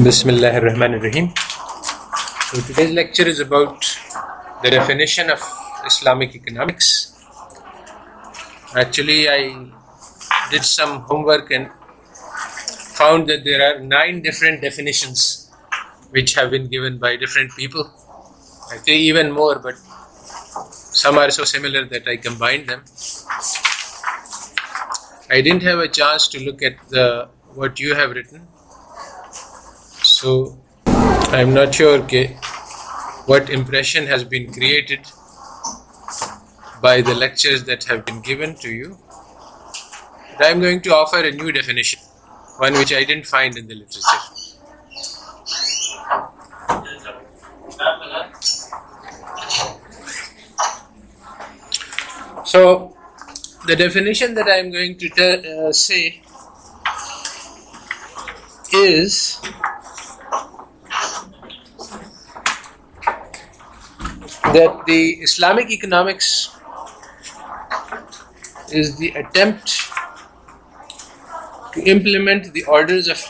بسم اللہ الرحمٰن الرحیم lecture is about this Islamic economics there are nines So I'm not sure what impression has been created by the lectures that have been given to you. But I'm going to offer a new definition, one which I didn't find in the literature. So the definition that I'm going to uh, say is that the Islamic economics is the attempt to implement the orders of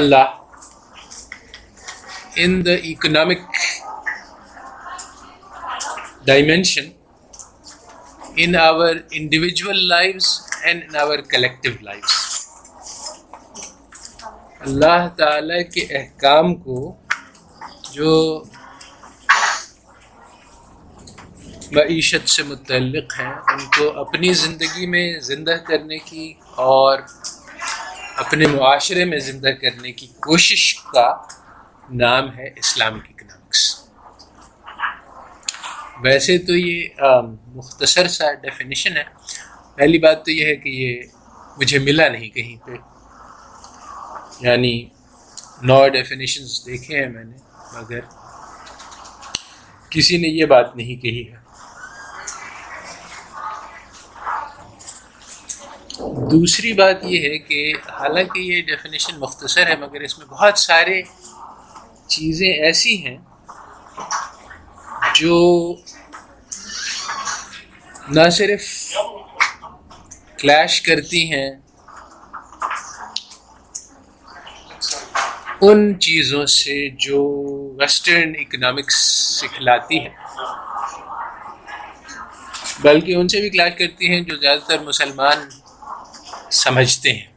Allah in the economic dimension in our individual life and in our collective lifes Allah تعالیٰ کے احکام کو جو معیشت سے متعلق ہیں ان کو اپنی زندگی میں زندہ کرنے کی اور اپنے معاشرے میں زندہ کرنے کی کوشش کا نام ہے اسلامک اکنامکس ویسے تو یہ مختصر سا ڈیفینیشن ہے پہلی بات تو یہ ہے کہ یہ مجھے ملا نہیں کہیں پہ یعنی نو ڈیفینیشنز دیکھے ہیں میں نے مگر کسی نے یہ بات نہیں کہی ہے دوسری بات یہ ہے کہ حالانکہ یہ ڈیفینیشن مختصر ہے مگر اس میں بہت سارے چیزیں ایسی ہیں جو نہ صرف کلیش کرتی ہیں ان چیزوں سے جو ویسٹرن اکنامکس سکھلاتی ہیں بلکہ ان سے بھی کلیش کرتی ہیں جو زیادہ تر مسلمان سمجھتے ہیں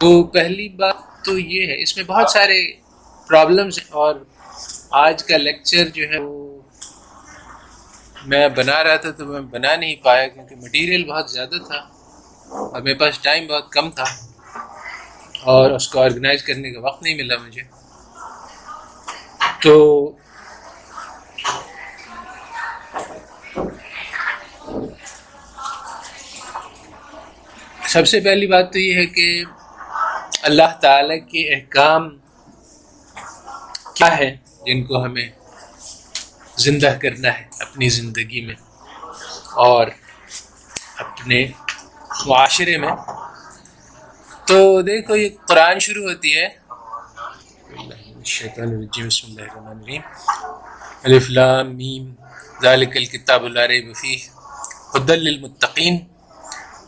تو پہلی بات تو یہ ہے اس میں بہت سارے پرابلمس اور آج کا لیکچر جو ہے وہ میں بنا رہا تھا تو میں بنا نہیں پایا کیونکہ مٹیریل بہت زیادہ تھا اور میرے پاس ٹائم بہت کم تھا اور اس کو آرگنائز کرنے کا وقت نہیں ملا مجھے تو سب سے پہلی بات تو یہ ہے کہ اللہ تعالیٰ کے احکام کیا ہے جن کو ہمیں زندہ کرنا ہے اپنی زندگی میں اور اپنے معاشرے میں تو دیکھو یہ قرآن شروع ہوتی ہے الفلام میم ذالک الکتاب مفیح حد المطقین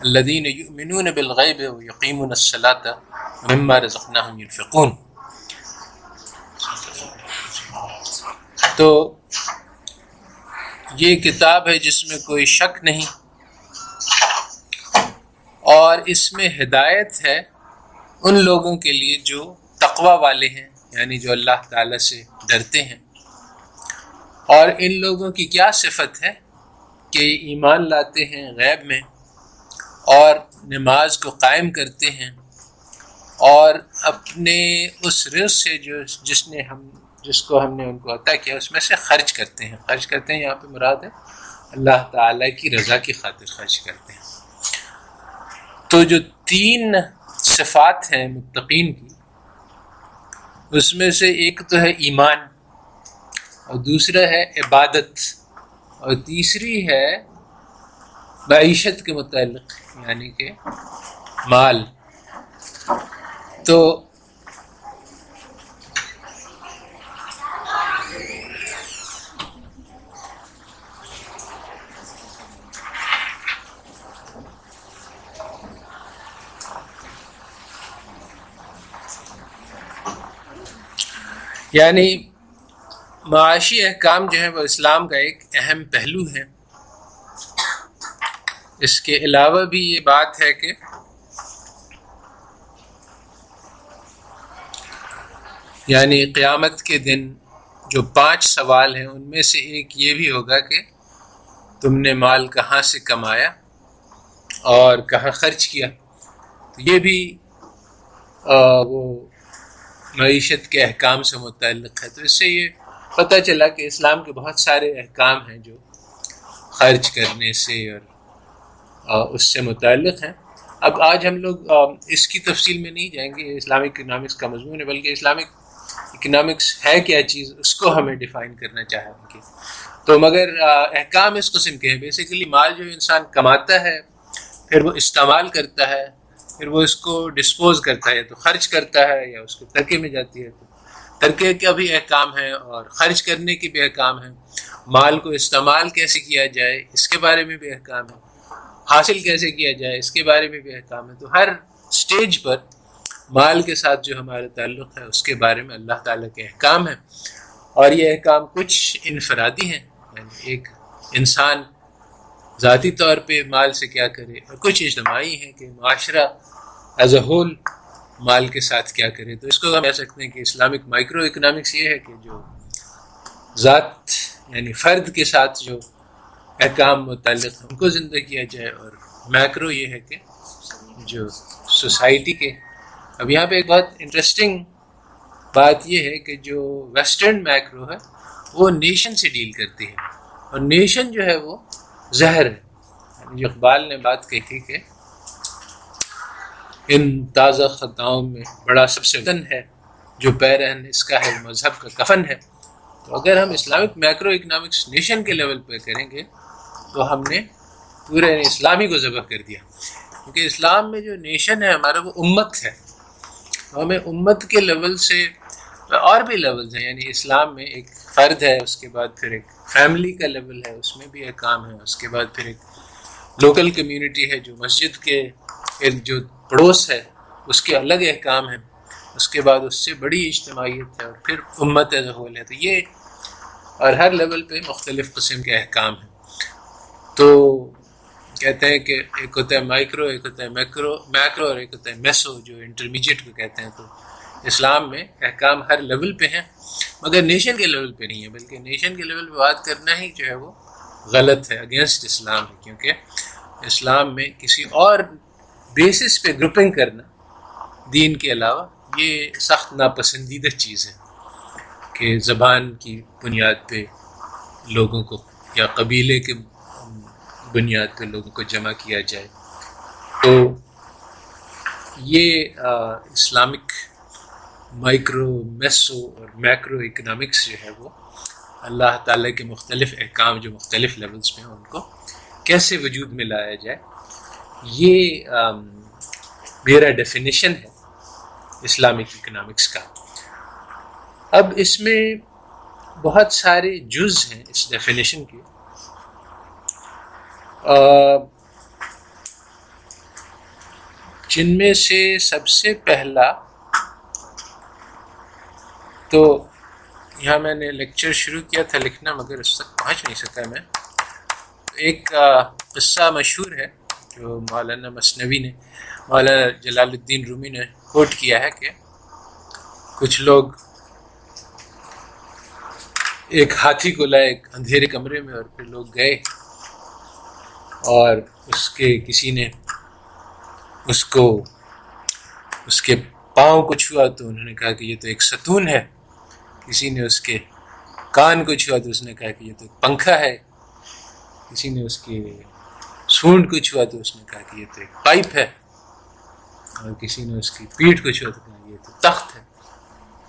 يؤمنون بالغيب و الصلاة مما رزقناهم ينفقون تو یہ کتاب ہے جس میں کوئی شک نہیں اور اس میں ہدایت ہے ان لوگوں کے لیے جو تقوا والے ہیں یعنی جو اللہ تعالیٰ سے ڈرتے ہیں اور ان لوگوں کی کیا صفت ہے کہ ایمان لاتے ہیں غیب میں اور نماز کو قائم کرتے ہیں اور اپنے اس رزق سے جو جس نے ہم جس کو ہم نے ان کو عطا کیا اس میں سے خرچ کرتے ہیں خرچ کرتے ہیں یہاں پہ مراد ہے اللہ تعالیٰ کی رضا کی خاطر خرچ کرتے ہیں تو جو تین صفات ہیں متقین کی اس میں سے ایک تو ہے ایمان اور دوسرا ہے عبادت اور تیسری ہے معیشت کے متعلق یعنی کہ مال تو یعنی معاشی احکام جو ہے وہ اسلام کا ایک اہم پہلو ہے اس کے علاوہ بھی یہ بات ہے کہ یعنی قیامت کے دن جو پانچ سوال ہیں ان میں سے ایک یہ بھی ہوگا کہ تم نے مال کہاں سے کمایا اور کہاں خرچ کیا تو یہ بھی وہ معیشت کے احکام سے متعلق ہے تو اس سے یہ پتہ چلا کہ اسلام کے بہت سارے احکام ہیں جو خرچ کرنے سے اور اس سے متعلق ہیں اب آج ہم لوگ اس کی تفصیل میں نہیں جائیں گے اسلامک اکنامکس کا مضمون ہے بلکہ اسلامک اکنامکس ہے کیا چیز اس کو ہمیں ڈیفائن کرنا چاہیں گے تو مگر احکام اس قسم کے ہیں بیسیکلی مال جو انسان کماتا ہے پھر وہ استعمال کرتا ہے پھر وہ اس کو ڈسپوز کرتا ہے یا تو خرچ کرتا ہے یا اس کے ترکے میں جاتی ہے تو ترکے کا بھی احکام ہے اور خرچ کرنے کے بھی احکام ہیں مال کو استعمال کیسے کیا جائے اس کے بارے میں بھی احکام ہے حاصل کیسے کیا جائے اس کے بارے میں بھی احکام ہے تو ہر اسٹیج پر مال کے ساتھ جو ہمارا تعلق ہے اس کے بارے میں اللہ تعالیٰ کے احکام ہیں اور یہ احکام کچھ انفرادی ہیں یعنی ایک انسان ذاتی طور پہ مال سے کیا کرے اور کچھ اجتماعی ہیں کہ معاشرہ ایز اے ہول مال کے ساتھ کیا کرے تو اس کو ہم کہہ سکتے ہیں کہ اسلامک مائکرو اکنامکس یہ ہے کہ جو ذات یعنی فرد کے ساتھ جو احکام متعلق ہم کو زندہ کیا جائے اور میکرو یہ ہے کہ جو سوسائٹی کے اب یہاں پہ ایک بہت انٹرسٹنگ بات یہ ہے کہ جو ویسٹرن میکرو ہے وہ نیشن سے ڈیل کرتی ہے اور نیشن جو ہے وہ زہر ہے جو اقبال نے بات کہی تھی کہ ان تازہ خطاؤں میں بڑا سب سے وطن ہے جو پیرن اس کا ہے مذہب کا کفن ہے تو اگر ہم اسلامک میکرو اکنامکس نیشن کے لیول پہ کریں گے تو ہم نے پورے اسلامی کو ذبح کر دیا کیونکہ اسلام میں جو نیشن ہے ہمارا وہ امت ہے تو ہمیں امت کے لیول سے اور بھی لیولز ہیں یعنی اسلام میں ایک فرد ہے اس کے بعد پھر ایک فیملی کا لیول ہے اس میں بھی ایک کام ہے اس کے بعد پھر ایک لوکل کمیونٹی ہے جو مسجد کے ایک جو پڑوس ہے اس کے الگ احکام ہے اس کے بعد اس سے بڑی اجتماعیت ہے اور پھر امت ہے تو یہ اور ہر لیول پہ مختلف قسم کے احکام ہیں تو کہتے ہیں کہ ایک ہوتا ہے مائکرو ایک ہوتا ہے میکرو میکرو اور ایک ہوتا ہے میسو جو انٹرمیجیٹ کو کہتے ہیں تو اسلام میں احکام ہر لیول پہ ہیں مگر نیشن کے لیول پہ نہیں ہے بلکہ نیشن کے لیول پہ بات کرنا ہی جو ہے وہ غلط ہے اگینسٹ اسلام ہے کیونکہ اسلام میں کسی اور بیسس پہ گروپنگ کرنا دین کے علاوہ یہ سخت ناپسندیدہ چیز ہے کہ زبان کی بنیاد پہ لوگوں کو یا قبیلے کے بنیاد پہ لوگوں کو جمع کیا جائے تو یہ اسلامک مائکرو میسو اور میکرو اکنامکس جو ہے وہ اللہ تعالیٰ کے مختلف احکام جو مختلف لیولز میں ان کو کیسے وجود میں لایا جائے یہ میرا ڈیفینیشن ہے اسلامک اکنامکس کا اب اس میں بہت سارے جز ہیں اس ڈیفینیشن کے جن میں سے سب سے پہلا تو یہاں میں نے لیکچر شروع کیا تھا لکھنا مگر اس تک پہنچ نہیں سکا میں ایک قصہ مشہور ہے جو مولانا مصنوی نے مولانا جلال الدین رومی نے کوٹ کیا ہے کہ کچھ لوگ ایک ہاتھی کو لائے اندھیرے کمرے میں اور پھر لوگ گئے اور اس کے کسی نے اس کو اس کے پاؤں کو چھوا تو انہوں نے کہا کہ یہ تو ایک ستون ہے کسی نے اس کے کان کو چھوا تو اس نے کہا کہ یہ تو ایک پنکھا ہے کسی نے اس کی سونڈ کو چھوا تو اس نے کہا کہ یہ تو ایک پائپ ہے اور کسی نے اس کی پیٹھ کو چھوا تو کہا یہ تو تخت ہے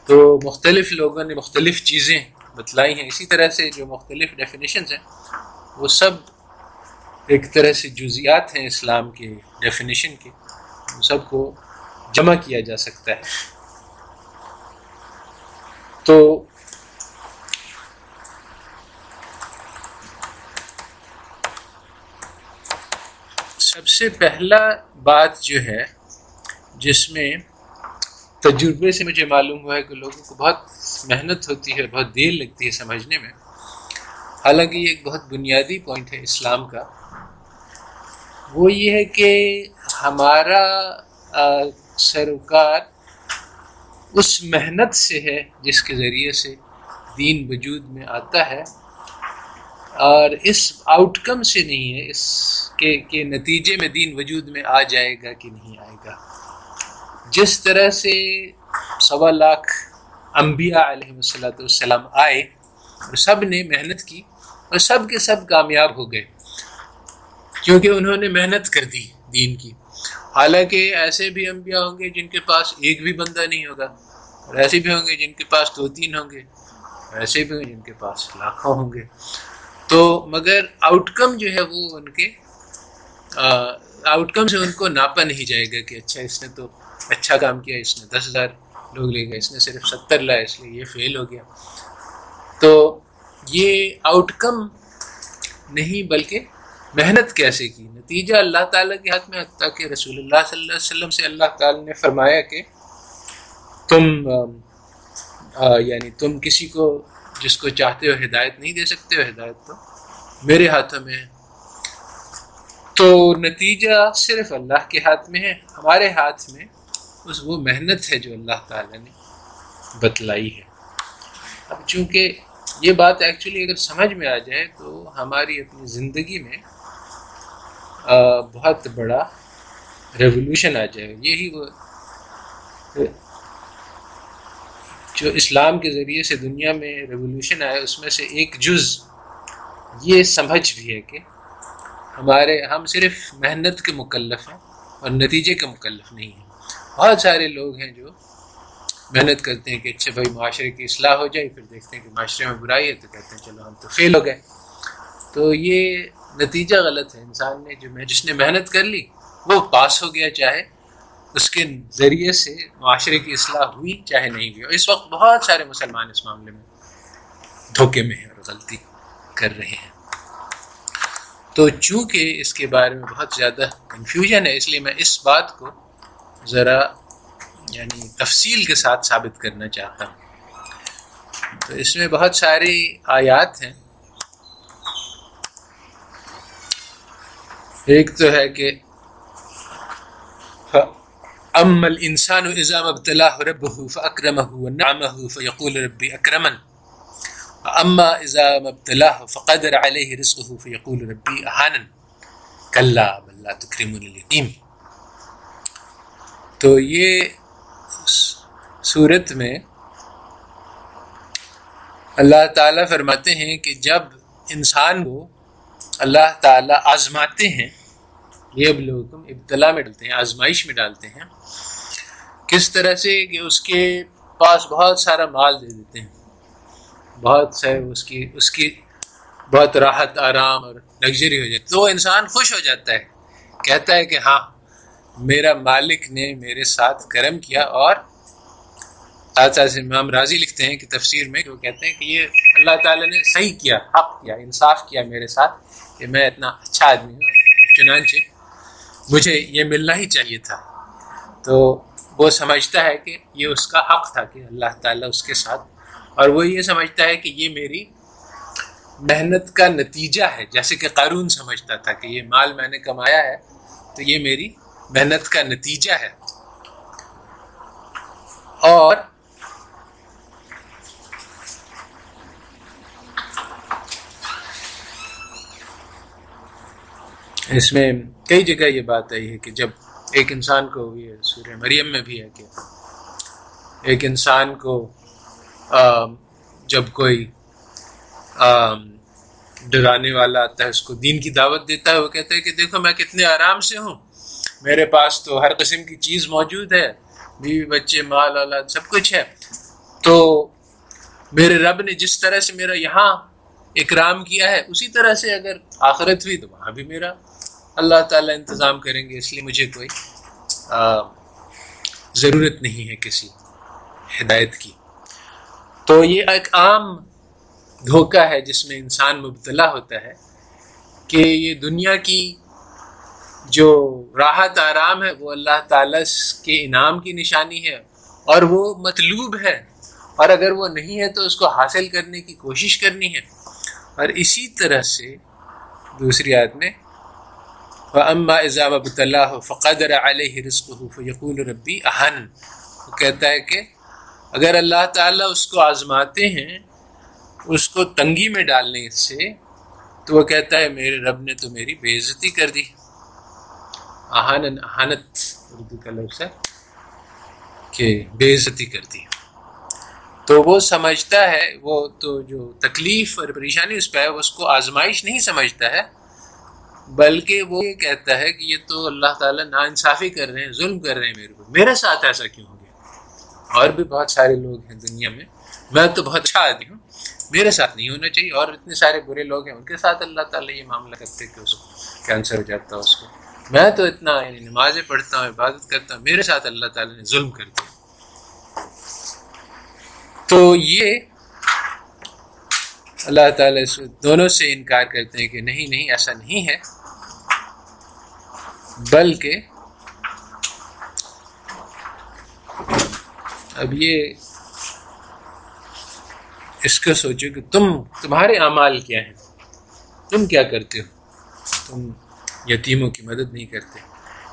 تو مختلف لوگوں نے مختلف چیزیں بتلائی ہیں اسی طرح سے جو مختلف ڈیفینیشنز ہیں وہ سب ایک طرح سے جزیات ہیں اسلام کے ڈیفینیشن کے ان سب کو جمع کیا جا سکتا ہے تو سب سے پہلا بات جو ہے جس میں تجربے سے مجھے معلوم ہوا ہے کہ لوگوں کو بہت محنت ہوتی ہے بہت دیر لگتی ہے سمجھنے میں حالانکہ یہ ایک بہت بنیادی پوائنٹ ہے اسلام کا وہ یہ ہے کہ ہمارا سروکار اس محنت سے ہے جس کے ذریعے سے دین وجود میں آتا ہے اور اس آؤٹ کم سے نہیں ہے اس کے کے نتیجے میں دین وجود میں آ جائے گا کہ نہیں آئے گا جس طرح سے سوا لاکھ انبیاء علیہ و سلات آئے اور سب نے محنت کی اور سب کے سب کامیاب ہو گئے کیونکہ انہوں نے محنت کر دی دین کی حالانکہ ایسے بھی انبیاء ہوں گے جن کے پاس ایک بھی بندہ نہیں ہوگا اور ایسے بھی ہوں گے جن کے پاس دو تین ہوں گے ایسے بھی ہوں گے جن کے پاس لاکھوں ہوں گے تو مگر آؤٹ کم جو ہے وہ ان کے آؤٹ کم سے ان کو ناپا نہیں جائے گا کہ اچھا اس نے تو اچھا کام کیا اس نے دس ہزار لوگ لے گئے اس نے صرف ستر لایا اس لیے یہ فیل ہو گیا تو یہ آؤٹ کم نہیں بلکہ محنت کیسے کی نتیجہ اللہ تعالیٰ کے ہاتھ میں حتیٰ کہ رسول اللہ صلی اللہ علیہ وسلم سے اللہ تعالیٰ نے فرمایا کہ تم آ, یعنی تم کسی کو جس کو چاہتے ہو ہدایت نہیں دے سکتے ہو ہدایت تو میرے ہاتھوں میں ہے تو نتیجہ صرف اللہ کے ہاتھ میں ہے ہمارے ہاتھ میں اس وہ محنت ہے جو اللہ تعالیٰ نے بتلائی ہے اب چونکہ یہ بات ایکچولی اگر سمجھ میں آ جائے تو ہماری اپنی زندگی میں بہت بڑا ریولیوشن آ جائے یہی وہ جو اسلام کے ذریعے سے دنیا میں ریولیوشن آیا اس میں سے ایک جز یہ سمجھ بھی ہے کہ ہمارے ہم صرف محنت کے مکلف ہیں اور نتیجے کے مکلف نہیں ہیں بہت سارے لوگ ہیں جو محنت کرتے ہیں کہ اچھا بھائی معاشرے کی اصلاح ہو جائے پھر دیکھتے ہیں کہ معاشرے میں برائی ہے تو کہتے ہیں چلو ہم تو فیل ہو گئے تو یہ نتیجہ غلط ہے انسان نے جو میں جس نے محنت کر لی وہ پاس ہو گیا چاہے اس کے ذریعے سے معاشرے کی اصلاح ہوئی چاہے نہیں ہوئی اور اس وقت بہت سارے مسلمان اس معاملے میں دھوکے میں ہیں اور غلطی کر رہے ہیں تو چونکہ اس کے بارے میں بہت زیادہ کنفیوژن ہے اس لیے میں اس بات کو ذرا یعنی تفصیل کے ساتھ ثابت کرنا چاہتا ہوں تو اس میں بہت ساری آیات ہیں ایک تو ہے کہ ام الانسان اذا اظام ابت اللہ رب ہُوف اکرم ہُوف یقول ربی اکرمن اماں اظام ابد اللہ فقدر علیہ رس و حوف یقول ربی آن کلّ اللہۃکرمکیم تو یہ صورت میں اللہ تعالیٰ فرماتے ہیں کہ جب انسان کو اللہ تعالیٰ آزماتے ہیں یہ اب لوگ ابتلا میں ڈالتے ہیں آزمائش میں ڈالتے ہیں کس طرح سے کہ اس کے پاس بہت سارا مال دے دیتے ہیں بہت سے اس کی اس کی بہت راحت آرام اور لگژری ہو جاتی تو وہ انسان خوش ہو جاتا ہے کہتا ہے کہ ہاں میرا مالک نے میرے ساتھ کرم کیا اور آج سے امام راضی لکھتے ہیں کہ تفسیر میں کہ وہ کہتے ہیں کہ یہ اللہ تعالیٰ نے صحیح کیا حق کیا انصاف کیا میرے ساتھ کہ میں اتنا اچھا آدمی ہوں چنانچہ ہاں جی، مجھے یہ ملنا ہی چاہیے تھا تو وہ سمجھتا ہے کہ یہ اس کا حق تھا کہ اللہ تعالیٰ اس کے ساتھ اور وہ یہ سمجھتا ہے کہ یہ میری محنت کا نتیجہ ہے جیسے کہ قارون سمجھتا تھا کہ یہ مال میں نے کمایا ہے تو یہ میری محنت کا نتیجہ ہے اور اس میں کئی جگہ یہ بات آئی ہے کہ جب ایک انسان کو یہ سورہ مریم میں بھی ہے کہ ایک انسان کو جب کوئی ڈرانے والا آتا ہے اس کو دین کی دعوت دیتا ہے وہ کہتا ہے کہ دیکھو میں کتنے آرام سے ہوں میرے پاس تو ہر قسم کی چیز موجود ہے بیوی بچے مال اولاد سب کچھ ہے تو میرے رب نے جس طرح سے میرا یہاں اکرام کیا ہے اسی طرح سے اگر آخرت ہوئی تو وہاں بھی میرا اللہ تعالیٰ انتظام کریں گے اس لیے مجھے کوئی ضرورت نہیں ہے کسی ہدایت کی تو یہ ایک عام دھوکہ ہے جس میں انسان مبتلا ہوتا ہے کہ یہ دنیا کی جو راحت آرام ہے وہ اللہ تعالیٰ کے انعام کی نشانی ہے اور وہ مطلوب ہے اور اگر وہ نہیں ہے تو اس کو حاصل کرنے کی کوشش کرنی ہے اور اسی طرح سے دوسری آدمی و اما از اللہ فقدر علیہ عل رسک وف ربی اہن وہ کہتا ہے کہ اگر اللہ تعالیٰ اس کو آزماتے ہیں اس کو تنگی میں ڈالنے سے تو وہ کہتا ہے میرے رب نے تو میری بے عزتی کر دی آہن اردو کا لفظ ہے کہ بے عزتی کر دی تو وہ سمجھتا ہے وہ تو جو تکلیف اور پریشانی اس پہ ہے اس کو آزمائش نہیں سمجھتا ہے بلکہ وہ یہ کہتا ہے کہ یہ تو اللہ تعالیٰ ناانصافی کر رہے ہیں ظلم کر رہے ہیں میرے کو میرے ساتھ ایسا کیوں ہو گیا اور بھی بہت سارے لوگ ہیں دنیا میں میں تو بہت اچھا آدمی ہوں میرے ساتھ نہیں ہونا چاہیے اور اتنے سارے برے لوگ ہیں ان کے ساتھ اللہ تعالیٰ یہ معاملہ کرتے کہ اس کو کینسر ہو جاتا ہے اس کو میں تو اتنا یعنی نمازیں پڑھتا ہوں عبادت کرتا ہوں میرے ساتھ اللہ تعالیٰ نے ظلم کر دیا تو یہ اللہ تعالیٰ دونوں سے انکار کرتے ہیں کہ نہیں نہیں ایسا نہیں ہے بلکہ اب یہ اس کو سوچو کہ تم تمہارے اعمال کیا ہیں تم کیا کرتے ہو تم یتیموں کی مدد نہیں کرتے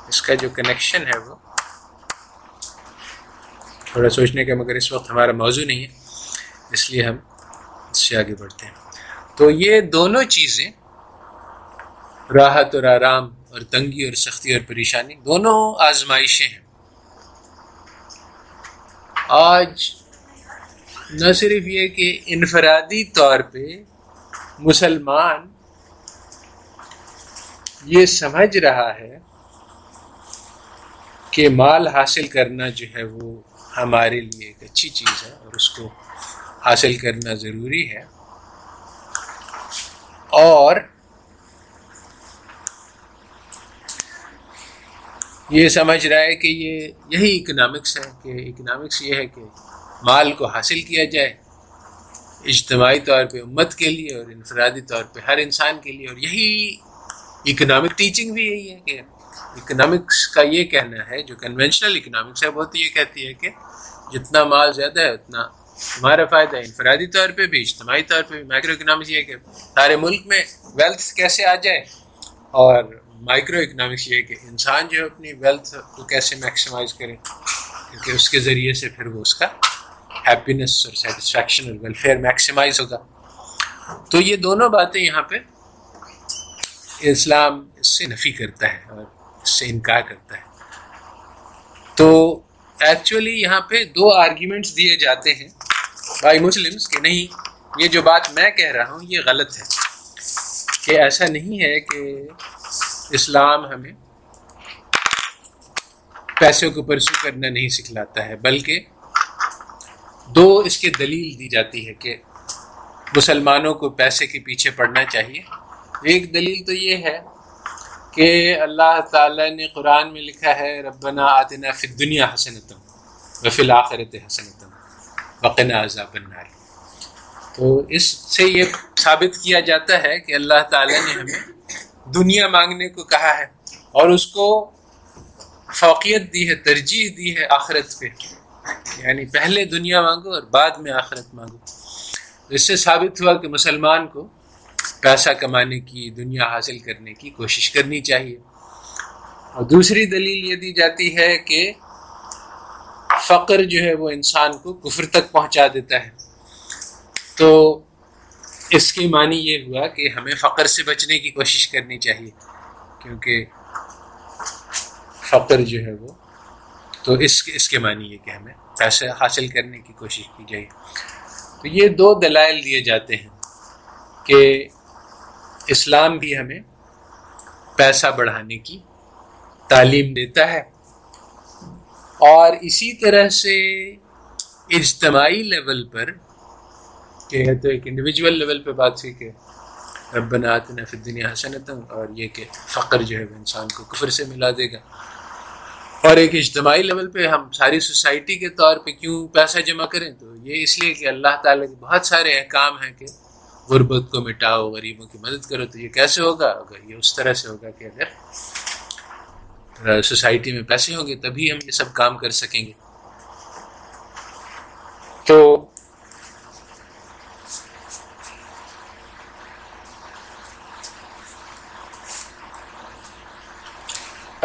اس کا جو کنیکشن ہے وہ تھوڑا سوچنے کا مگر اس وقت ہمارا موضوع نہیں ہے اس لیے ہم اس سے آگے بڑھتے ہیں تو یہ دونوں چیزیں راحت اور آرام اور تنگی اور سختی اور پریشانی دونوں آزمائشیں ہیں آج نہ صرف یہ کہ انفرادی طور پہ مسلمان یہ سمجھ رہا ہے کہ مال حاصل کرنا جو ہے وہ ہمارے لیے ایک اچھی چیز ہے اور اس کو حاصل کرنا ضروری ہے اور یہ سمجھ رہا ہے کہ یہ یہی اکنامکس ہے کہ اکنامکس یہ ہے کہ مال کو حاصل کیا جائے اجتماعی طور پہ امت کے لیے اور انفرادی طور پہ ہر انسان کے لیے اور یہی اکنامک ٹیچنگ بھی یہی ہے کہ اکنامکس کا یہ کہنا ہے جو کنونشنل اکنامکس ہے وہ تو یہ کہتی ہے کہ جتنا مال زیادہ ہے اتنا ہمارا فائدہ ہے انفرادی طور پہ بھی اجتماعی طور پہ بھی مائکرو اکنامکس یہ کہ سارے ملک میں ویلتھ کیسے آ جائے اور مائکرو اکنامکس یہ ہے کہ انسان جو اپنی ویلتھ کو کیسے میکسیمائز کرے کیونکہ اس کے ذریعے سے پھر وہ اس کا ہیپینس اور سیٹسفیکشن اور ویلفیئر میکسیمائز ہوگا تو یہ دونوں باتیں یہاں پہ اسلام اس سے نفی کرتا ہے اور اس سے انکار کرتا ہے تو ایکچولی یہاں پہ دو آرگیومنٹس دیے جاتے ہیں بھائی مسلمس کہ نہیں یہ جو بات میں کہہ رہا ہوں یہ غلط ہے کہ ایسا نہیں ہے کہ اسلام ہمیں پیسوں کو پرسو کرنا نہیں سکھلاتا ہے بلکہ دو اس کے دلیل دی جاتی ہے کہ مسلمانوں کو پیسے کے پیچھے پڑنا چاہیے ایک دلیل تو یہ ہے کہ اللہ تعالیٰ نے قرآن میں لکھا ہے ربنا آتنا فی الدنیا دنیا وفی و حسنتم عذاب النار تو اس سے یہ ثابت کیا جاتا ہے کہ اللہ تعالیٰ نے ہمیں دنیا مانگنے کو کہا ہے اور اس کو فوقیت دی ہے ترجیح دی ہے آخرت پہ یعنی پہلے دنیا مانگو اور بعد میں آخرت مانگو اس سے ثابت ہوا کہ مسلمان کو پیسہ کمانے کی دنیا حاصل کرنے کی کوشش کرنی چاہیے اور دوسری دلیل یہ دی جاتی ہے کہ فقر جو ہے وہ انسان کو کفر تک پہنچا دیتا ہے تو اس کے معنی یہ ہوا کہ ہمیں فقر سے بچنے کی کوشش کرنی چاہیے کیونکہ فقر جو ہے وہ تو اس کے اس کے معنی یہ کہ ہمیں پیسے حاصل کرنے کی کوشش کی جائے تو یہ دو دلائل دیے جاتے ہیں کہ اسلام بھی ہمیں پیسہ بڑھانے کی تعلیم دیتا ہے اور اسی طرح سے اجتماعی لیول پر کہ تو ایک انڈیویجول لیول پہ بات سیکھے رب نعت فی دنیا حسنت اور یہ کہ فقر جو ہے وہ انسان کو کفر سے ملا دے گا اور ایک اجتماعی لیول پہ ہم ساری سوسائٹی کے طور پہ کیوں پیسہ جمع کریں تو یہ اس لیے کہ اللہ تعالیٰ کے بہت سارے احکام ہیں کہ غربت کو مٹاؤ غریبوں کی مدد کرو تو یہ کیسے ہوگا اگر یہ اس طرح سے ہوگا کہ اگر سوسائٹی میں پیسے ہوں گے تبھی ہم یہ سب کام کر سکیں گے تو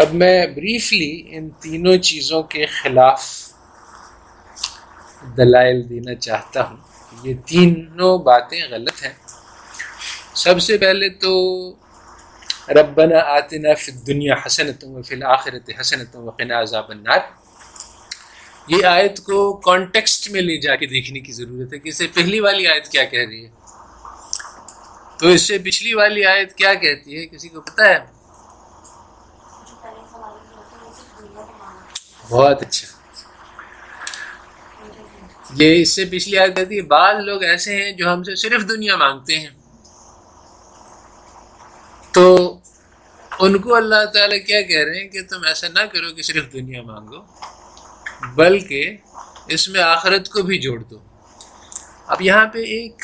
اب میں بریفلی ان تینوں چیزوں کے خلاف دلائل دینا چاہتا ہوں یہ تینوں باتیں غلط ہیں سب سے پہلے تو ربنا آتنا فی الدنیا حسنت و فی الآخرت حسنت و عذاب النار یہ آیت کو کانٹیکسٹ میں لے جا کے دیکھنے کی ضرورت ہے کہ اسے پہلی والی آیت کیا کہہ رہی ہے تو اس سے پچھلی والی آیت کیا کہتی ہے کسی کو پتہ ہے بہت اچھا یہ اس سے پچھلی آیت کہتی ہے بعض لوگ ایسے ہیں جو ہم سے صرف دنیا مانگتے ہیں تو ان کو اللہ تعالیٰ کیا کہہ رہے ہیں کہ تم ایسا نہ کرو کہ صرف دنیا مانگو بلکہ اس میں آخرت کو بھی جوڑ دو اب یہاں پہ ایک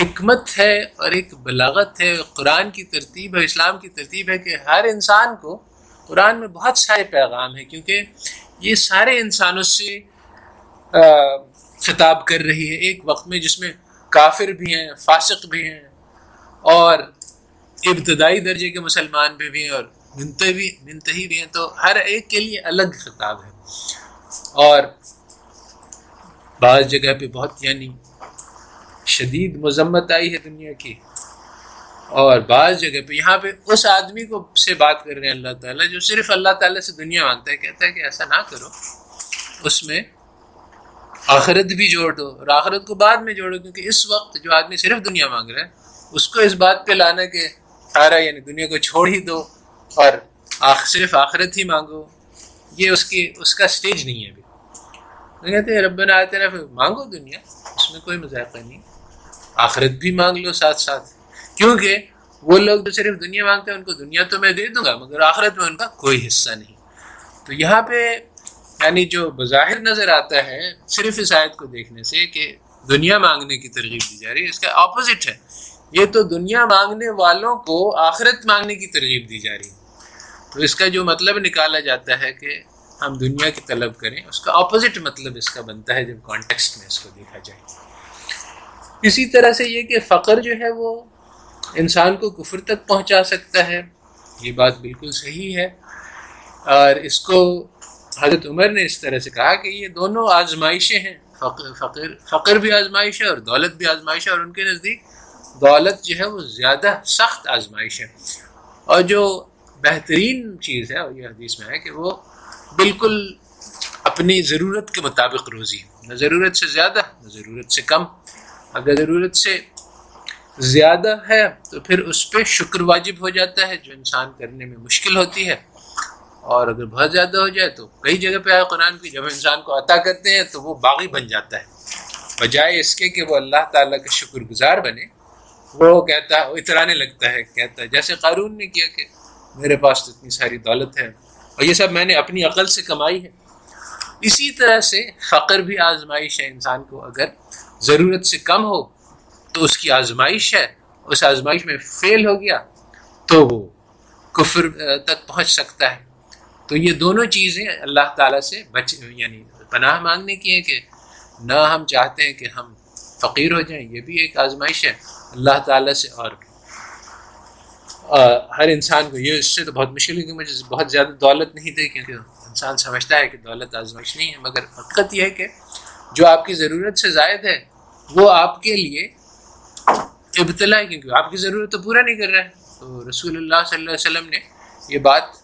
حکمت ہے اور ایک بلاغت ہے قرآن کی ترتیب ہے اسلام کی ترتیب ہے کہ ہر انسان کو قرآن میں بہت سارے پیغام ہیں کیونکہ یہ سارے انسانوں سے خطاب کر رہی ہے ایک وقت میں جس میں کافر بھی ہیں فاسق بھی ہیں اور ابتدائی درجے کے مسلمان بھی ہیں اور منتحی منتحی بھی ہیں تو ہر ایک کے لیے الگ خطاب ہے اور بعض جگہ پہ بہت یعنی شدید مذمت آئی ہے دنیا کی اور بعض جگہ پہ یہاں پہ اس آدمی کو سے بات کر رہے ہیں اللہ تعالیٰ جو صرف اللہ تعالیٰ سے دنیا مانگتا ہے کہتا ہے کہ ایسا نہ کرو اس میں آخرت بھی جوڑ دو اور آخرت کو بعد میں جوڑو کیونکہ اس وقت جو آدمی صرف دنیا مانگ رہا ہے اس کو اس بات پہ لانا کہ سارا یعنی دنیا کو چھوڑ ہی دو اور صرف آخرت ہی مانگو یہ اس کی اس کا سٹیج نہیں ہے ابھی کہتے ہیں رب آتے پھر مانگو دنیا اس میں کوئی مذائقہ نہیں آخرت بھی مانگ لو ساتھ ساتھ کیونکہ وہ لوگ جو صرف دنیا مانگتے ہیں ان کو دنیا تو میں دے دوں گا مگر آخرت میں ان کا کوئی حصہ نہیں تو یہاں پہ یعنی جو بظاہر نظر آتا ہے صرف اس آیت کو دیکھنے سے کہ دنیا مانگنے کی ترغیب دی جا رہی ہے اس کا اپوزٹ ہے یہ تو دنیا مانگنے والوں کو آخرت مانگنے کی ترغیب دی جا رہی ہے تو اس کا جو مطلب نکالا جاتا ہے کہ ہم دنیا کی طلب کریں اس کا اپوزٹ مطلب اس کا بنتا ہے جب کانٹیکسٹ میں اس کو دیکھا جائے اسی طرح سے یہ کہ فقر جو ہے وہ انسان کو کفر تک پہنچا سکتا ہے یہ بات بالکل صحیح ہے اور اس کو حضرت عمر نے اس طرح سے کہا کہ یہ دونوں آزمائشیں ہیں فقر فقر فقر بھی آزمائش ہے اور دولت بھی آزمائش ہے اور ان کے نزدیک دولت جو ہے وہ زیادہ سخت آزمائش ہے اور جو بہترین چیز ہے اور یہ حدیث میں ہے کہ وہ بالکل اپنی ضرورت کے مطابق روزی نہ ضرورت سے زیادہ نہ ضرورت سے کم اگر ضرورت سے زیادہ ہے تو پھر اس پہ شکر واجب ہو جاتا ہے جو انسان کرنے میں مشکل ہوتی ہے اور اگر بہت زیادہ ہو جائے تو کئی جگہ پہ آئے قرآن کی جب انسان کو عطا کرتے ہیں تو وہ باغی بن جاتا ہے بجائے اس کے کہ وہ اللہ تعالیٰ کے شکر گزار بنے وہ کہتا ہے اترانے لگتا ہے کہتا ہے جیسے قارون نے کیا کہ میرے پاس تو اتنی ساری دولت ہے اور یہ سب میں نے اپنی عقل سے کمائی ہے اسی طرح سے فقر بھی آزمائش ہے انسان کو اگر ضرورت سے کم ہو تو اس کی آزمائش ہے اس آزمائش میں فیل ہو گیا تو وہ کفر تک پہنچ سکتا ہے تو یہ دونوں چیزیں اللہ تعالیٰ سے بچ یعنی پناہ مانگنے کی ہیں کہ نہ ہم چاہتے ہیں کہ ہم فقیر ہو جائیں یہ بھی ایک آزمائش ہے اللہ تعالیٰ سے اور ہر انسان کو یہ اس سے تو بہت مشکل ہے کہ مجھے بہت زیادہ دولت نہیں تھی کیونکہ انسان سمجھتا ہے کہ دولت آزمائش نہیں ہے مگر حقیقت یہ ہے کہ جو آپ کی ضرورت سے زائد ہے وہ آپ کے لیے ابتلا ہے کیونکہ آپ کی ضرورت تو پورا نہیں کر رہا ہے تو رسول اللہ صلی اللہ علیہ وسلم نے یہ بات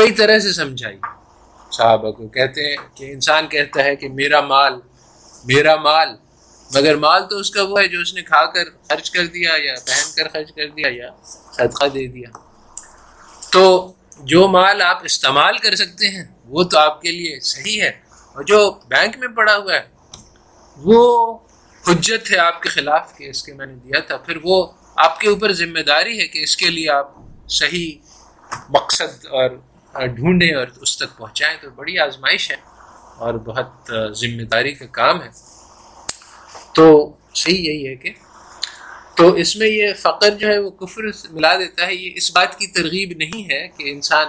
کئی طرح سے سمجھائی صحابہ کو کہتے ہیں کہ انسان کہتا ہے کہ میرا مال میرا مال مگر مال تو اس کا وہ ہے جو اس نے کھا کر خرچ کر دیا یا پہن کر خرچ کر دیا یا صدقہ دے دیا تو جو مال آپ استعمال کر سکتے ہیں وہ تو آپ کے لیے صحیح ہے اور جو بینک میں پڑا ہوا ہے وہ حجت ہے آپ کے خلاف کہ اس کے میں نے دیا تھا پھر وہ آپ کے اوپر ذمہ داری ہے کہ اس کے لیے آپ صحیح مقصد اور ڈھونڈیں اور اس تک پہنچائیں تو بڑی آزمائش ہے اور بہت ذمہ داری کا کام ہے تو صحیح یہی ہے کہ تو اس میں یہ فقر جو ہے وہ کفر ملا دیتا ہے یہ اس بات کی ترغیب نہیں ہے کہ انسان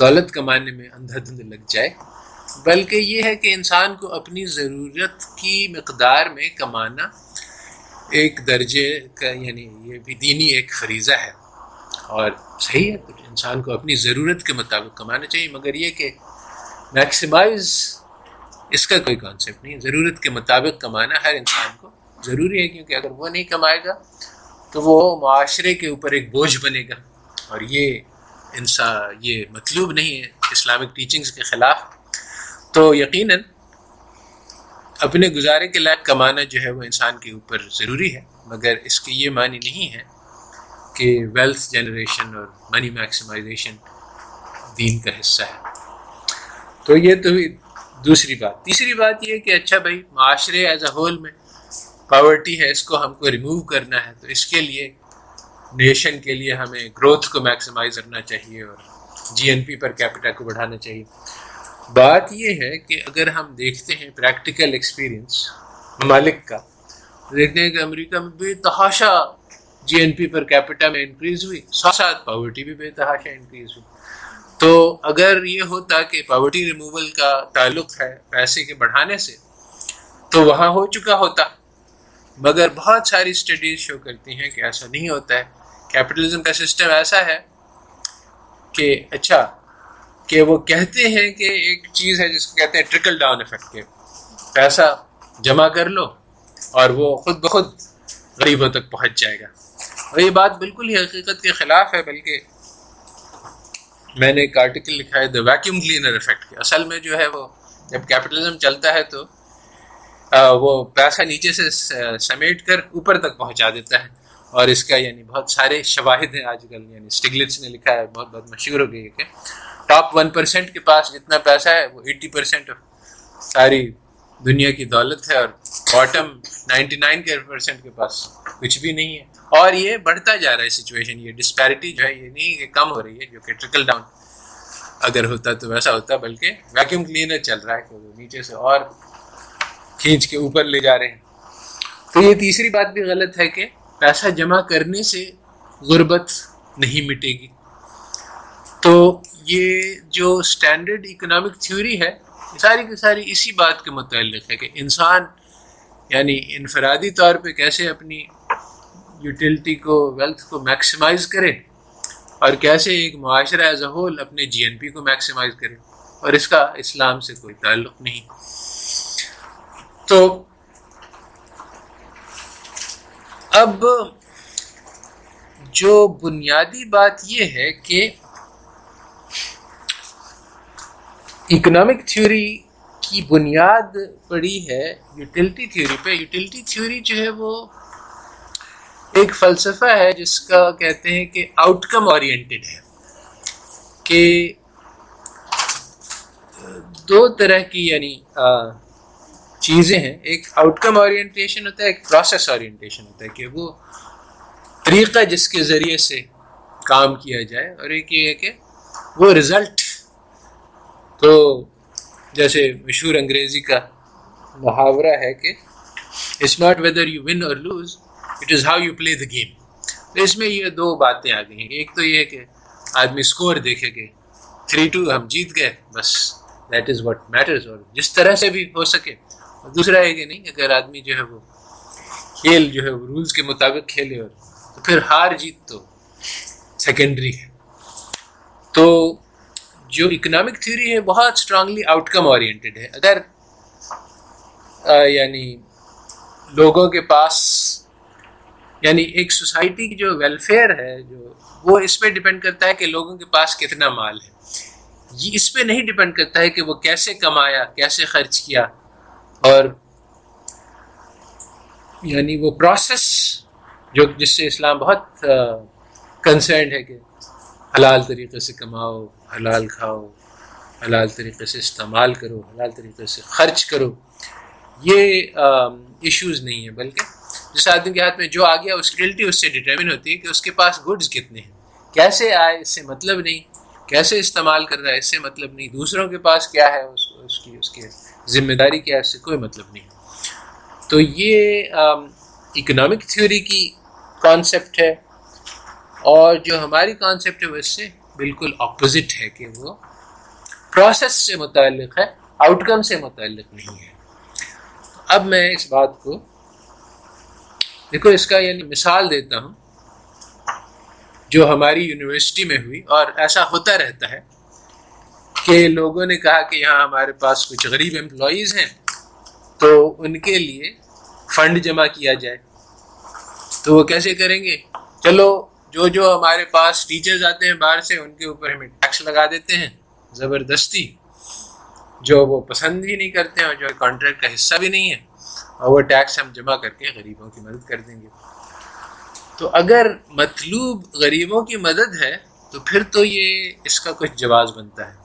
دولت کمانے میں اندھا دھند لگ جائے بلکہ یہ ہے کہ انسان کو اپنی ضرورت کی مقدار میں کمانا ایک درجے کا یعنی یہ بھی دینی ایک فریضہ ہے اور صحیح ہے انسان کو اپنی ضرورت کے مطابق کمانا چاہیے مگر یہ کہ میکسیمائز اس کا کوئی کانسیپٹ نہیں ہے ضرورت کے مطابق کمانا ہر انسان کو ضروری ہے کیونکہ اگر وہ نہیں کمائے گا تو وہ معاشرے کے اوپر ایک بوجھ بنے گا اور یہ انسان یہ مطلوب نہیں ہے اسلامک ٹیچنگز کے خلاف تو یقیناً اپنے گزارے کے لائق کمانا جو ہے وہ انسان کے اوپر ضروری ہے مگر اس کی یہ معنی نہیں ہے کہ ویلتھ جنریشن اور منی میکسیمائزیشن دین کا حصہ ہے تو یہ تو دوسری بات تیسری بات یہ کہ اچھا بھائی معاشرے ایز اے ہول میں پاورٹی ہے اس کو ہم کو ریموو کرنا ہے تو اس کے لیے نیشن کے لیے ہمیں گروتھ کو میکسیمائز کرنا چاہیے اور جی این پی پر کیپٹا کو بڑھانا چاہیے بات یہ ہے کہ اگر ہم دیکھتے ہیں پریکٹیکل ایکسپیرینس ممالک کا دیکھتے ہیں کہ امریکہ میں بے تحاشا G N P per capita میں انکریز ہوئی ساتھ ساتھ پاورٹی بھی بے تحاشا انکریز ہوئی تو اگر یہ ہوتا کہ پاورٹی ریموول کا تعلق ہے پیسے کے بڑھانے سے تو وہاں ہو چکا ہوتا مگر بہت ساری اسٹڈیز شو کرتی ہیں کہ ایسا نہیں ہوتا ہے کیپٹلزم کا سسٹم ایسا ہے کہ اچھا کہ وہ کہتے ہیں کہ ایک چیز ہے جس کو کہتے ہیں ٹرکل ڈاؤن افیکٹ کے پیسہ جمع کر لو اور وہ خود بخود غریبوں تک پہنچ جائے گا اور یہ بات بالکل ہی حقیقت کے خلاف ہے بلکہ میں نے ایک آرٹیکل لکھا ہے دا ویکیوم کلینر افیکٹ کے اصل میں جو ہے وہ جب کیپٹلزم چلتا ہے تو وہ پیسہ نیچے سے سمیٹ کر اوپر تک پہنچا دیتا ہے اور اس کا یعنی بہت سارے شواہد ہیں آج کل یعنی اسٹگلٹس نے لکھا ہے بہت بہت مشہور ہو گئی ہے کہ ٹاپ ون پرسینٹ کے پاس جتنا پیسہ ہے وہ ایٹی پرسینٹ ساری دنیا کی دولت ہے اور باٹم نائنٹی نائن کے پرسینٹ کے پاس کچھ بھی نہیں ہے اور یہ بڑھتا جا رہا ہے سچویشن یہ ڈسپیرٹی جو ہے یہ نہیں کہ کم ہو رہی ہے جو کہ ٹرکل ڈاؤن اگر ہوتا تو ویسا ہوتا بلکہ ویکیوم کلینر چل رہا ہے وہ نیچے سے اور کھینچ کے اوپر لے جا رہے ہیں تو یہ تیسری بات بھی غلط ہے کہ پیسہ جمع کرنے سے غربت نہیں مٹے گی تو یہ جو اسٹینڈرڈ اکنامک تھیوری ہے ساری کی ساری اسی بات کے متعلق ہے کہ انسان یعنی انفرادی طور پہ کیسے اپنی یوٹیلٹی کو ویلتھ کو میکسیمائز کرے اور کیسے ایک معاشرہ ایز اے ہول اپنے جی این پی کو میکسیمائز کرے اور اس کا اسلام سے کوئی تعلق نہیں تو اب جو بنیادی بات یہ ہے کہ اکنامک تھیوری کی بنیاد پڑی ہے یوٹیلٹی تھیوری پہ یوٹیلٹی تھیوری جو ہے وہ ایک فلسفہ ہے جس کا کہتے ہیں کہ آؤٹ کم اورینٹیڈ ہے کہ دو طرح کی یعنی چیزیں ہیں ایک آؤٹ کم اورینٹیشن ہوتا ہے ایک پروسیس اورینٹیشن ہوتا ہے کہ وہ طریقہ جس کے ذریعے سے کام کیا جائے اور ایک یہ ہے کہ وہ رزلٹ تو جیسے مشہور انگریزی کا محاورہ ہے کہ it's not whether you win or lose it is how you play the game تو اس میں یہ دو باتیں آ گئی ہیں ایک تو یہ کہ آدمی اسکور دیکھے کہ تھری ٹو ہم جیت گئے بس دیٹ از واٹ میٹرز اور جس طرح سے بھی ہو سکے اور دوسرا یہ کہ نہیں اگر آدمی جو ہے وہ کھیل جو ہے وہ رولس کے مطابق کھیلے اور تو پھر ہار جیت تو سیکنڈری ہے تو جو اکنامک تھیوری ہے بہت اسٹرانگلی آؤٹ کم اورینٹیڈ ہے اگر یعنی لوگوں کے پاس یعنی ایک سوسائٹی کی جو ویلفیئر ہے جو وہ اس پہ ڈپینڈ کرتا ہے کہ لوگوں کے پاس کتنا مال ہے یہ اس پہ نہیں ڈپینڈ کرتا ہے کہ وہ کیسے کمایا کیسے خرچ کیا اور یعنی وہ پروسیس جو جس سے اسلام بہت کنسرنڈ ہے کہ حلال طریقے سے کماؤ حلال کھاؤ حلال طریقے سے استعمال کرو حلال طریقے سے خرچ کرو یہ ایشوز نہیں ہیں بلکہ جس آدمی کے ہاتھ میں جو آ گیا اس کی ریلٹی اس سے ڈٹرمن ہوتی ہے کہ اس کے پاس گڈز کتنے ہیں کیسے آئے اس سے مطلب نہیں کیسے استعمال کر رہا ہے اس سے مطلب نہیں دوسروں کے پاس کیا ہے اس کی اس کی ذمہ داری کیا ہے اس سے کوئی مطلب نہیں تو یہ اکنامک تھیوری کی کانسیپٹ ہے اور جو ہماری کانسیپٹ ہے وہ اس سے بالکل اپوزٹ ہے کہ وہ پروسیس سے متعلق ہے آؤٹ کم سے متعلق نہیں ہے اب میں اس بات کو دیکھو اس کا یعنی مثال دیتا ہوں جو ہماری یونیورسٹی میں ہوئی اور ایسا ہوتا رہتا ہے کہ لوگوں نے کہا کہ یہاں ہمارے پاس کچھ غریب امپلائیز ہیں تو ان کے لیے فنڈ جمع کیا جائے تو وہ کیسے کریں گے چلو جو جو ہمارے پاس ٹیچرز آتے ہیں باہر سے ان کے اوپر ہمیں ٹیکس لگا دیتے ہیں زبردستی جو وہ پسند بھی نہیں کرتے ہیں اور جو کانٹریکٹ کا حصہ بھی نہیں ہے اور وہ ٹیکس ہم جمع کر کے غریبوں کی مدد کر دیں گے تو اگر مطلوب غریبوں کی مدد ہے تو پھر تو یہ اس کا کچھ جواز بنتا ہے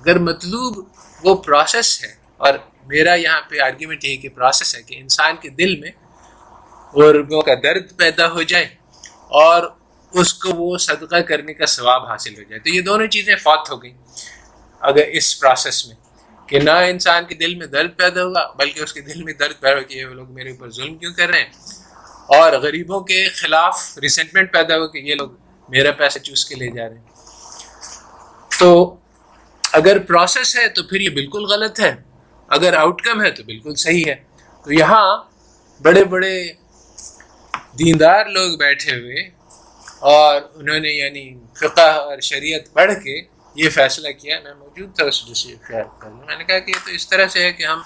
اگر مطلوب وہ پروسیس ہے اور میرا یہاں پہ آرگیومنٹ یہی کہ پروسیس ہے کہ انسان کے دل میں غربوں کا درد پیدا ہو جائے اور اس کو وہ صدقہ کرنے کا ثواب حاصل ہو جائے تو یہ دونوں چیزیں فوت ہو گئیں اگر اس پروسیس میں کہ نہ انسان کے دل میں درد پیدا ہوا بلکہ اس کے دل میں درد پیدا ہو کہ وہ لوگ میرے اوپر ظلم کیوں کر رہے ہیں اور غریبوں کے خلاف ریسنٹمنٹ پیدا ہو کہ یہ لوگ میرا پیسہ چوز کے لے جا رہے ہیں تو اگر پروسیس ہے تو پھر یہ بالکل غلط ہے اگر آؤٹ کم ہے تو بالکل صحیح ہے تو یہاں بڑے بڑے دیندار لوگ بیٹھے ہوئے اور انہوں نے یعنی فقہ اور شریعت پڑھ کے یہ فیصلہ کیا میں موجود تھا اس ڈیسی خیر کر لوں میں نے کہا کہ یہ تو اس طرح سے ہے کہ ہم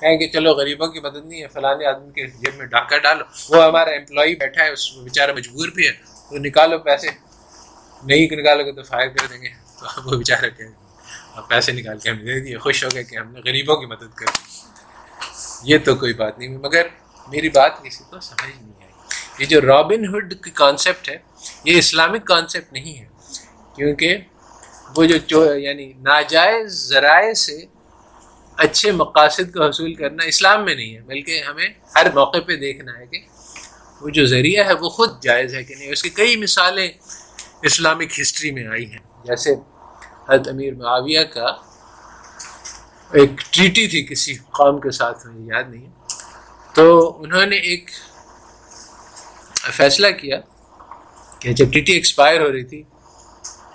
کہیں کہ چلو غریبوں کی مدد نہیں ہے فلاں آدمی کے جیب میں ڈاکہ ڈالو وہ ہمارا امپلائی بیٹھا ہے اس میں مجبور بھی ہے تو نکالو پیسے نہیں نکالو گے تو فائر کر دیں گے تو ہم وہ بیچارہ کہیں گے اور پیسے نکال کے ہم دے دیے خوش ہو گئے کہ ہم نے غریبوں کی مدد کر دی یہ تو کوئی بات نہیں مگر میری بات کسی کو سمجھ نہیں آئی یہ جو رابن ہڈ کی کانسیپٹ ہے یہ اسلامک کانسیپٹ نہیں ہے کیونکہ وہ جو یعنی ناجائز ذرائع سے اچھے مقاصد کو حصول کرنا اسلام میں نہیں ہے بلکہ ہمیں ہر موقع پہ دیکھنا ہے کہ وہ جو ذریعہ ہے وہ خود جائز ہے کہ نہیں اس کی کئی مثالیں اسلامک ہسٹری میں آئی ہیں جیسے حضرت امیر معاویہ کا ایک ٹریٹی تھی کسی قوم کے ساتھ مجھے یاد نہیں تو انہوں نے ایک فیصلہ کیا کہ جب ٹی ٹی ایکسپائر ہو رہی تھی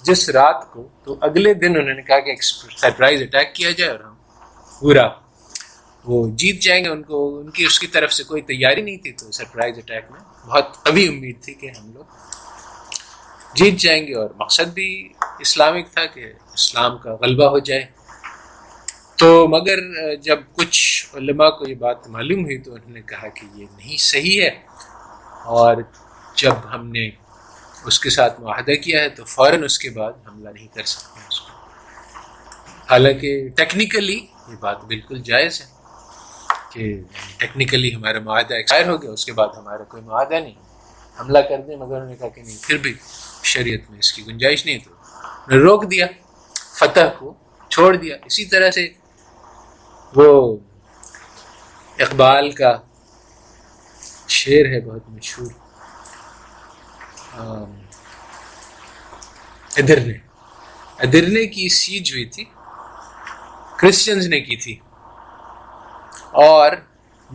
جس رات کو تو اگلے دن انہوں نے کہا کہ سرپرائز اٹیک کیا جائے اور ہم پورا وہ جیت جائیں گے ان کو ان کی اس کی طرف سے کوئی تیاری نہیں تھی تو سرپرائز اٹیک میں بہت ابھی امید تھی کہ ہم لوگ جیت جائیں گے اور مقصد بھی اسلامک تھا کہ اسلام کا غلبہ ہو جائے تو مگر جب کچھ علماء کو یہ بات معلوم ہوئی تو انہوں نے کہا کہ یہ نہیں صحیح ہے اور جب ہم نے اس کے ساتھ معاہدہ کیا ہے تو فوراً اس کے بعد حملہ نہیں کر سکتے اس کو حالانکہ ٹیکنیکلی یہ بات بالکل جائز ہے کہ ٹیکنیکلی ہمارا معاہدہ ایکسپائر ہو گیا اس کے بعد ہمارا کوئی معاہدہ نہیں حملہ کر دیں مگر انہوں نے کہا کہ نہیں پھر بھی شریعت میں اس کی گنجائش نہیں تو نے روک دیا فتح کو چھوڑ دیا اسی طرح سے وہ اقبال کا شعر ہے بہت مشہور ادرنے ادرنے کی سیج ہوئی تھی کرسچنز نے کی تھی اور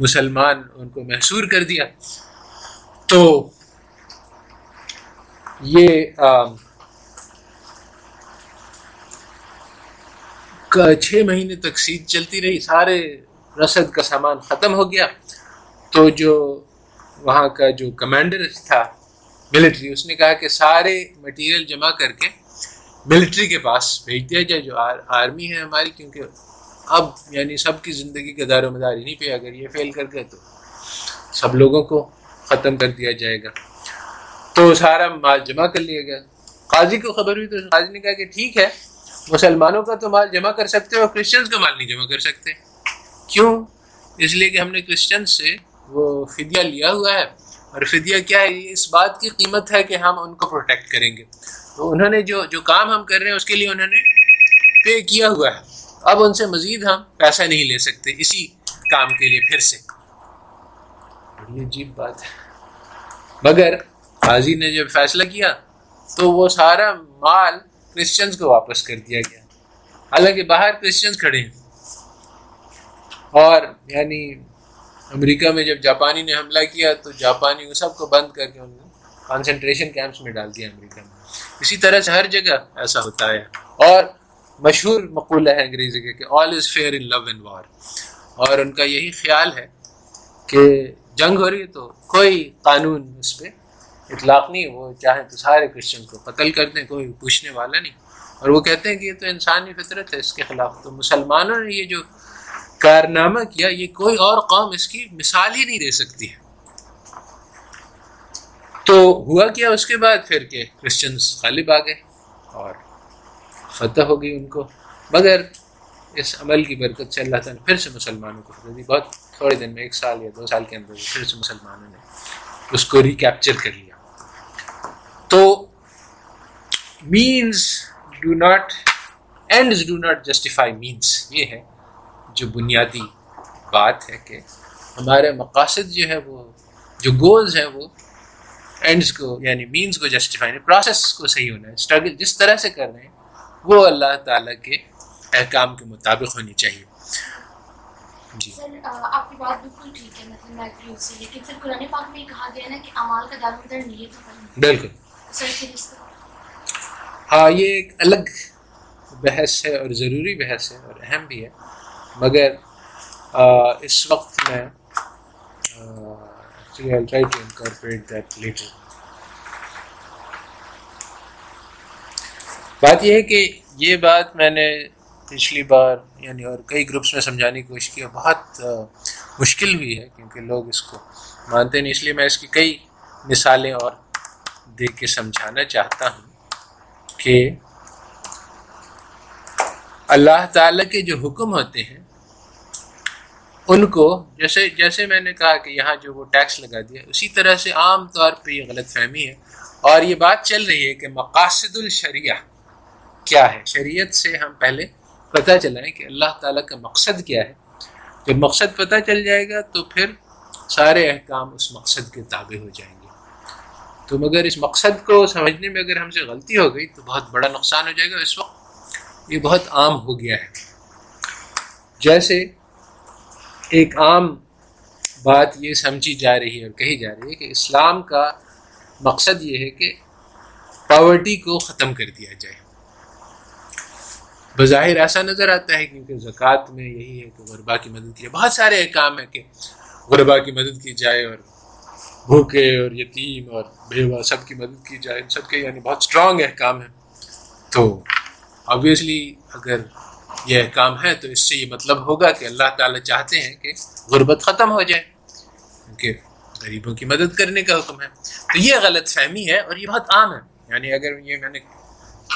مسلمان ان کو محسور کر دیا تو یہ چھ مہینے تک سیج چلتی رہی سارے رسد کا سامان ختم ہو گیا تو جو وہاں کا جو کمانڈر تھا ملٹری اس نے کہا کہ سارے مٹیریل جمع کر کے ملٹری کے پاس بھیج دیا جائے جو آرمی ہے ہماری کیونکہ اب یعنی سب کی زندگی کے دار و مدار ہی نہیں پہ اگر یہ فیل کر گئے تو سب لوگوں کو ختم کر دیا جائے گا تو سارا مال جمع کر لیا گیا قاضی کو خبر ہوئی تو قاضی نے کہا کہ ٹھیک ہے مسلمانوں کا تو مال جمع کر سکتے اور کرسچنس کا مال نہیں جمع کر سکتے کیوں اس لیے کہ ہم نے کرسچن سے وہ فدیہ لیا ہوا ہے اور فدیہ کیا ہے اس بات کی قیمت ہے کہ ہم ان کو پروٹیکٹ کریں گے تو انہوں نے جو جو کام ہم کر رہے ہیں اس کے لیے انہوں نے پے کیا ہوا ہے اب ان سے مزید ہم پیسہ نہیں لے سکتے اسی کام کے لیے پھر سے بڑی عجیب بات ہے مگر قاضی نے جب فیصلہ کیا تو وہ سارا مال کرسچنز کو واپس کر دیا گیا حالانکہ باہر کرسچنز کھڑے ہیں اور یعنی امریکہ میں جب جاپانی نے حملہ کیا تو جاپانی وہ سب کو بند کر کے انہوں نے کانسنٹریشن کیمپس میں ڈال دیا امریکہ میں اسی طرح سے ہر جگہ ایسا ہوتا ہے اور مشہور مقولہ ہے انگریزی کے کہ all is fair in love and war اور ان کا یہی خیال ہے کہ جنگ ہو رہی ہے تو کوئی قانون اس پہ اطلاق نہیں وہ چاہے تو سارے کرسچن کو قتل کر دیں کوئی پوچھنے والا نہیں اور وہ کہتے ہیں کہ یہ تو انسانی فطرت ہے اس کے خلاف تو مسلمانوں نے یہ جو کارنامہ کیا یہ کوئی اور قوم اس کی مثال ہی نہیں دے سکتی ہے تو ہوا کیا اس کے بعد پھر کہ کرسچنس غالب آ گئے اور فتح ہو گئی ان کو مگر اس عمل کی برکت سے اللہ تعالیٰ نے پھر سے مسلمانوں کو دی بہت تھوڑے دن میں ایک سال یا دو سال کے اندر پھر سے مسلمانوں نے اس کو ریکیپچر کر لیا تو means do not ends do not justify means یہ ہے جو بنیادی بات ہے کہ ہمارے مقاصد جو ہے وہ جو گولز ہیں وہ اینڈس کو یعنی مینس کو جسٹیفائی پروسیس کو صحیح ہونا ہے اسٹرگل جس طرح سے کر رہے ہیں وہ اللہ تعالیٰ کے احکام کے مطابق ہونی چاہیے جی ہاں یہ ایک الگ بحث ہے اور ضروری بحث ہے اور اہم بھی ہے مگر اس وقت میں جی، بات یہ ہے کہ یہ بات میں نے پچھلی بار یعنی اور کئی گروپس میں سمجھانے کی کوشش کی بہت مشکل ہوئی ہے کیونکہ لوگ اس کو مانتے نہیں اس لیے میں اس کی کئی مثالیں اور دیکھ کے سمجھانا چاہتا ہوں کہ اللہ تعالیٰ کے جو حکم ہوتے ہیں ان کو جیسے جیسے میں نے کہا کہ یہاں جو وہ ٹیکس لگا دیا اسی طرح سے عام طور پہ یہ غلط فہمی ہے اور یہ بات چل رہی ہے کہ مقاصد الشریعہ کیا ہے شریعت سے ہم پہلے پتہ چلائیں کہ اللہ تعالیٰ کا مقصد کیا ہے جب مقصد پتہ چل جائے گا تو پھر سارے احکام اس مقصد کے تابع ہو جائیں گے تو مگر اس مقصد کو سمجھنے میں اگر ہم سے غلطی ہو گئی تو بہت بڑا نقصان ہو جائے گا اس وقت یہ بہت عام ہو گیا ہے جیسے ایک عام بات یہ سمجھی جا رہی ہے اور کہی جا رہی ہے کہ اسلام کا مقصد یہ ہے کہ پاورٹی کو ختم کر دیا جائے بظاہر ایسا نظر آتا ہے کیونکہ زکوٰۃ میں یہی ہے کہ غربا کی مدد کی جائے بہت سارے احکام ہیں کہ غربا کی مدد کی جائے اور بھوکے اور یتیم اور بیوہ سب کی مدد کی جائے ان سب کے یعنی بہت اسٹرانگ احکام ہیں تو آبویسلی اگر یہ کام ہے تو اس سے یہ مطلب ہوگا کہ اللہ تعالیٰ چاہتے ہیں کہ غربت ختم ہو جائے کیونکہ غریبوں کی مدد کرنے کا حکم ہے تو یہ غلط فہمی ہے اور یہ بہت عام ہے یعنی اگر یہ میں نے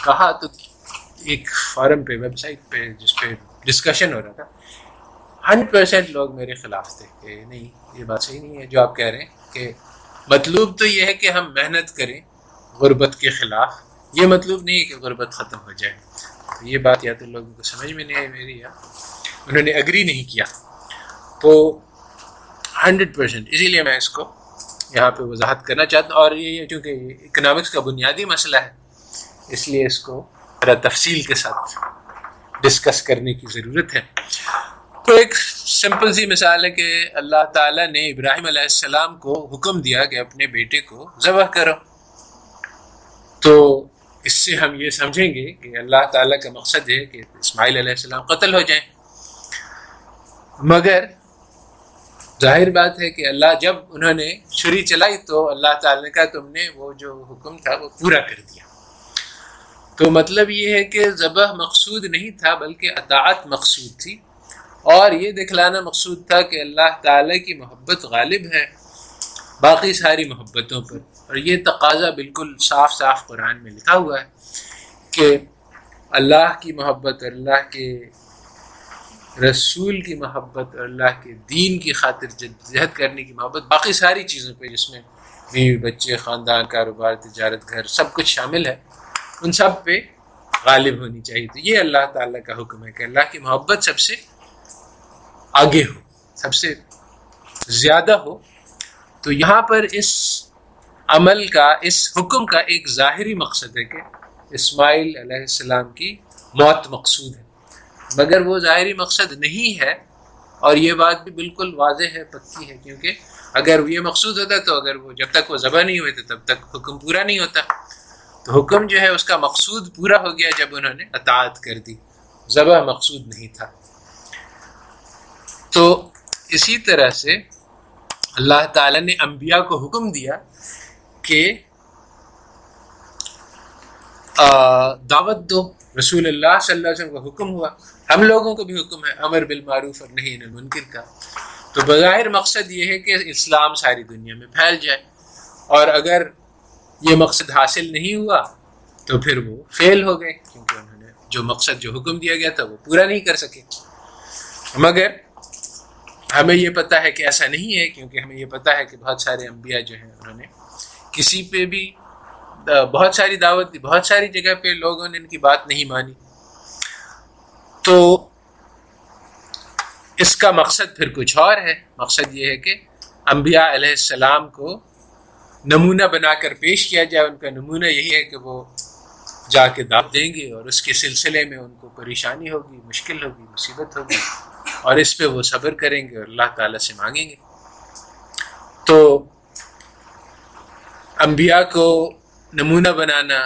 کہا تو ایک فارم پہ ویب سائٹ پہ جس پہ ڈسکشن ہو رہا تھا ہنڈریڈ پرسینٹ لوگ میرے خلاف تھے کہ نہیں یہ بات صحیح نہیں ہے جو آپ کہہ رہے ہیں کہ مطلوب تو یہ ہے کہ ہم محنت کریں غربت کے خلاف یہ مطلوب نہیں ہے کہ غربت ختم ہو جائے یہ بات یا تو لوگوں کو سمجھ میں نہیں آئی میری یا انہوں نے اگری نہیں کیا تو ہنڈریڈ پرسینٹ اسی لیے میں اس کو یہاں پہ وضاحت کرنا چاہتا ہوں اور یہ چونکہ اکنامکس کا بنیادی مسئلہ ہے اس لیے اس کو ذرا تفصیل کے ساتھ ڈسکس کرنے کی ضرورت ہے تو ایک سمپل سی مثال ہے کہ اللہ تعالیٰ نے ابراہیم علیہ السلام کو حکم دیا کہ اپنے بیٹے کو ذبح کرو تو اس سے ہم یہ سمجھیں گے کہ اللہ تعالیٰ کا مقصد ہے کہ اسماعیل علیہ السلام قتل ہو جائیں مگر ظاہر بات ہے کہ اللہ جب انہوں نے چھری چلائی تو اللہ تعالیٰ نے کہا تم نے وہ جو حکم تھا وہ پورا کر دیا تو مطلب یہ ہے کہ ذبح مقصود نہیں تھا بلکہ اطاعت مقصود تھی اور یہ دکھلانا مقصود تھا کہ اللہ تعالیٰ کی محبت غالب ہے باقی ساری محبتوں پر اور یہ تقاضا بالکل صاف صاف قرآن میں لکھا ہوا ہے کہ اللہ کی محبت اور اللہ کے رسول کی محبت اور اللہ کے دین کی خاطر جدجہد کرنے کی محبت باقی ساری چیزوں پہ جس میں بیوی بچے خاندان کاروبار تجارت گھر سب کچھ شامل ہے ان سب پہ غالب ہونی چاہیے تو یہ اللہ تعالیٰ کا حکم ہے کہ اللہ کی محبت سب سے آگے ہو سب سے زیادہ ہو تو یہاں پر اس عمل کا اس حکم کا ایک ظاہری مقصد ہے کہ اسماعیل علیہ السلام کی موت مقصود ہے مگر وہ ظاہری مقصد نہیں ہے اور یہ بات بھی بالکل واضح ہے پکی ہے کیونکہ اگر یہ مقصود ہوتا تو اگر وہ جب تک وہ ذبح نہیں ہوئے تھے تب تک حکم پورا نہیں ہوتا تو حکم جو ہے اس کا مقصود پورا ہو گیا جب انہوں نے اطاعت کر دی ذبح مقصود نہیں تھا تو اسی طرح سے اللہ تعالیٰ نے انبیاء کو حکم دیا کہ دعوت دو رسول اللہ صلی اللہ علیہ وسلم کا حکم ہوا ہم لوگوں کو بھی حکم ہے امر بالمعروف اور نہیں المنکر کا تو بغیر مقصد یہ ہے کہ اسلام ساری دنیا میں پھیل جائے اور اگر یہ مقصد حاصل نہیں ہوا تو پھر وہ فیل ہو گئے کیونکہ انہوں نے جو مقصد جو حکم دیا گیا تھا وہ پورا نہیں کر سکے مگر ہمیں یہ پتہ ہے کہ ایسا نہیں ہے کیونکہ ہمیں یہ پتہ ہے کہ بہت سارے انبیاء جو ہیں انہوں نے کسی پہ بھی بہت ساری دعوت دی بہت ساری جگہ پہ لوگوں نے ان کی بات نہیں مانی تو اس کا مقصد پھر کچھ اور ہے مقصد یہ ہے کہ انبیاء علیہ السلام کو نمونہ بنا کر پیش کیا جائے ان کا نمونہ یہی ہے کہ وہ جا کے دعوت دیں گے اور اس کے سلسلے میں ان کو پریشانی ہوگی مشکل ہوگی مصیبت ہوگی اور اس پہ وہ صبر کریں گے اور اللہ تعالیٰ سے مانگیں گے تو انبیاء کو نمونہ بنانا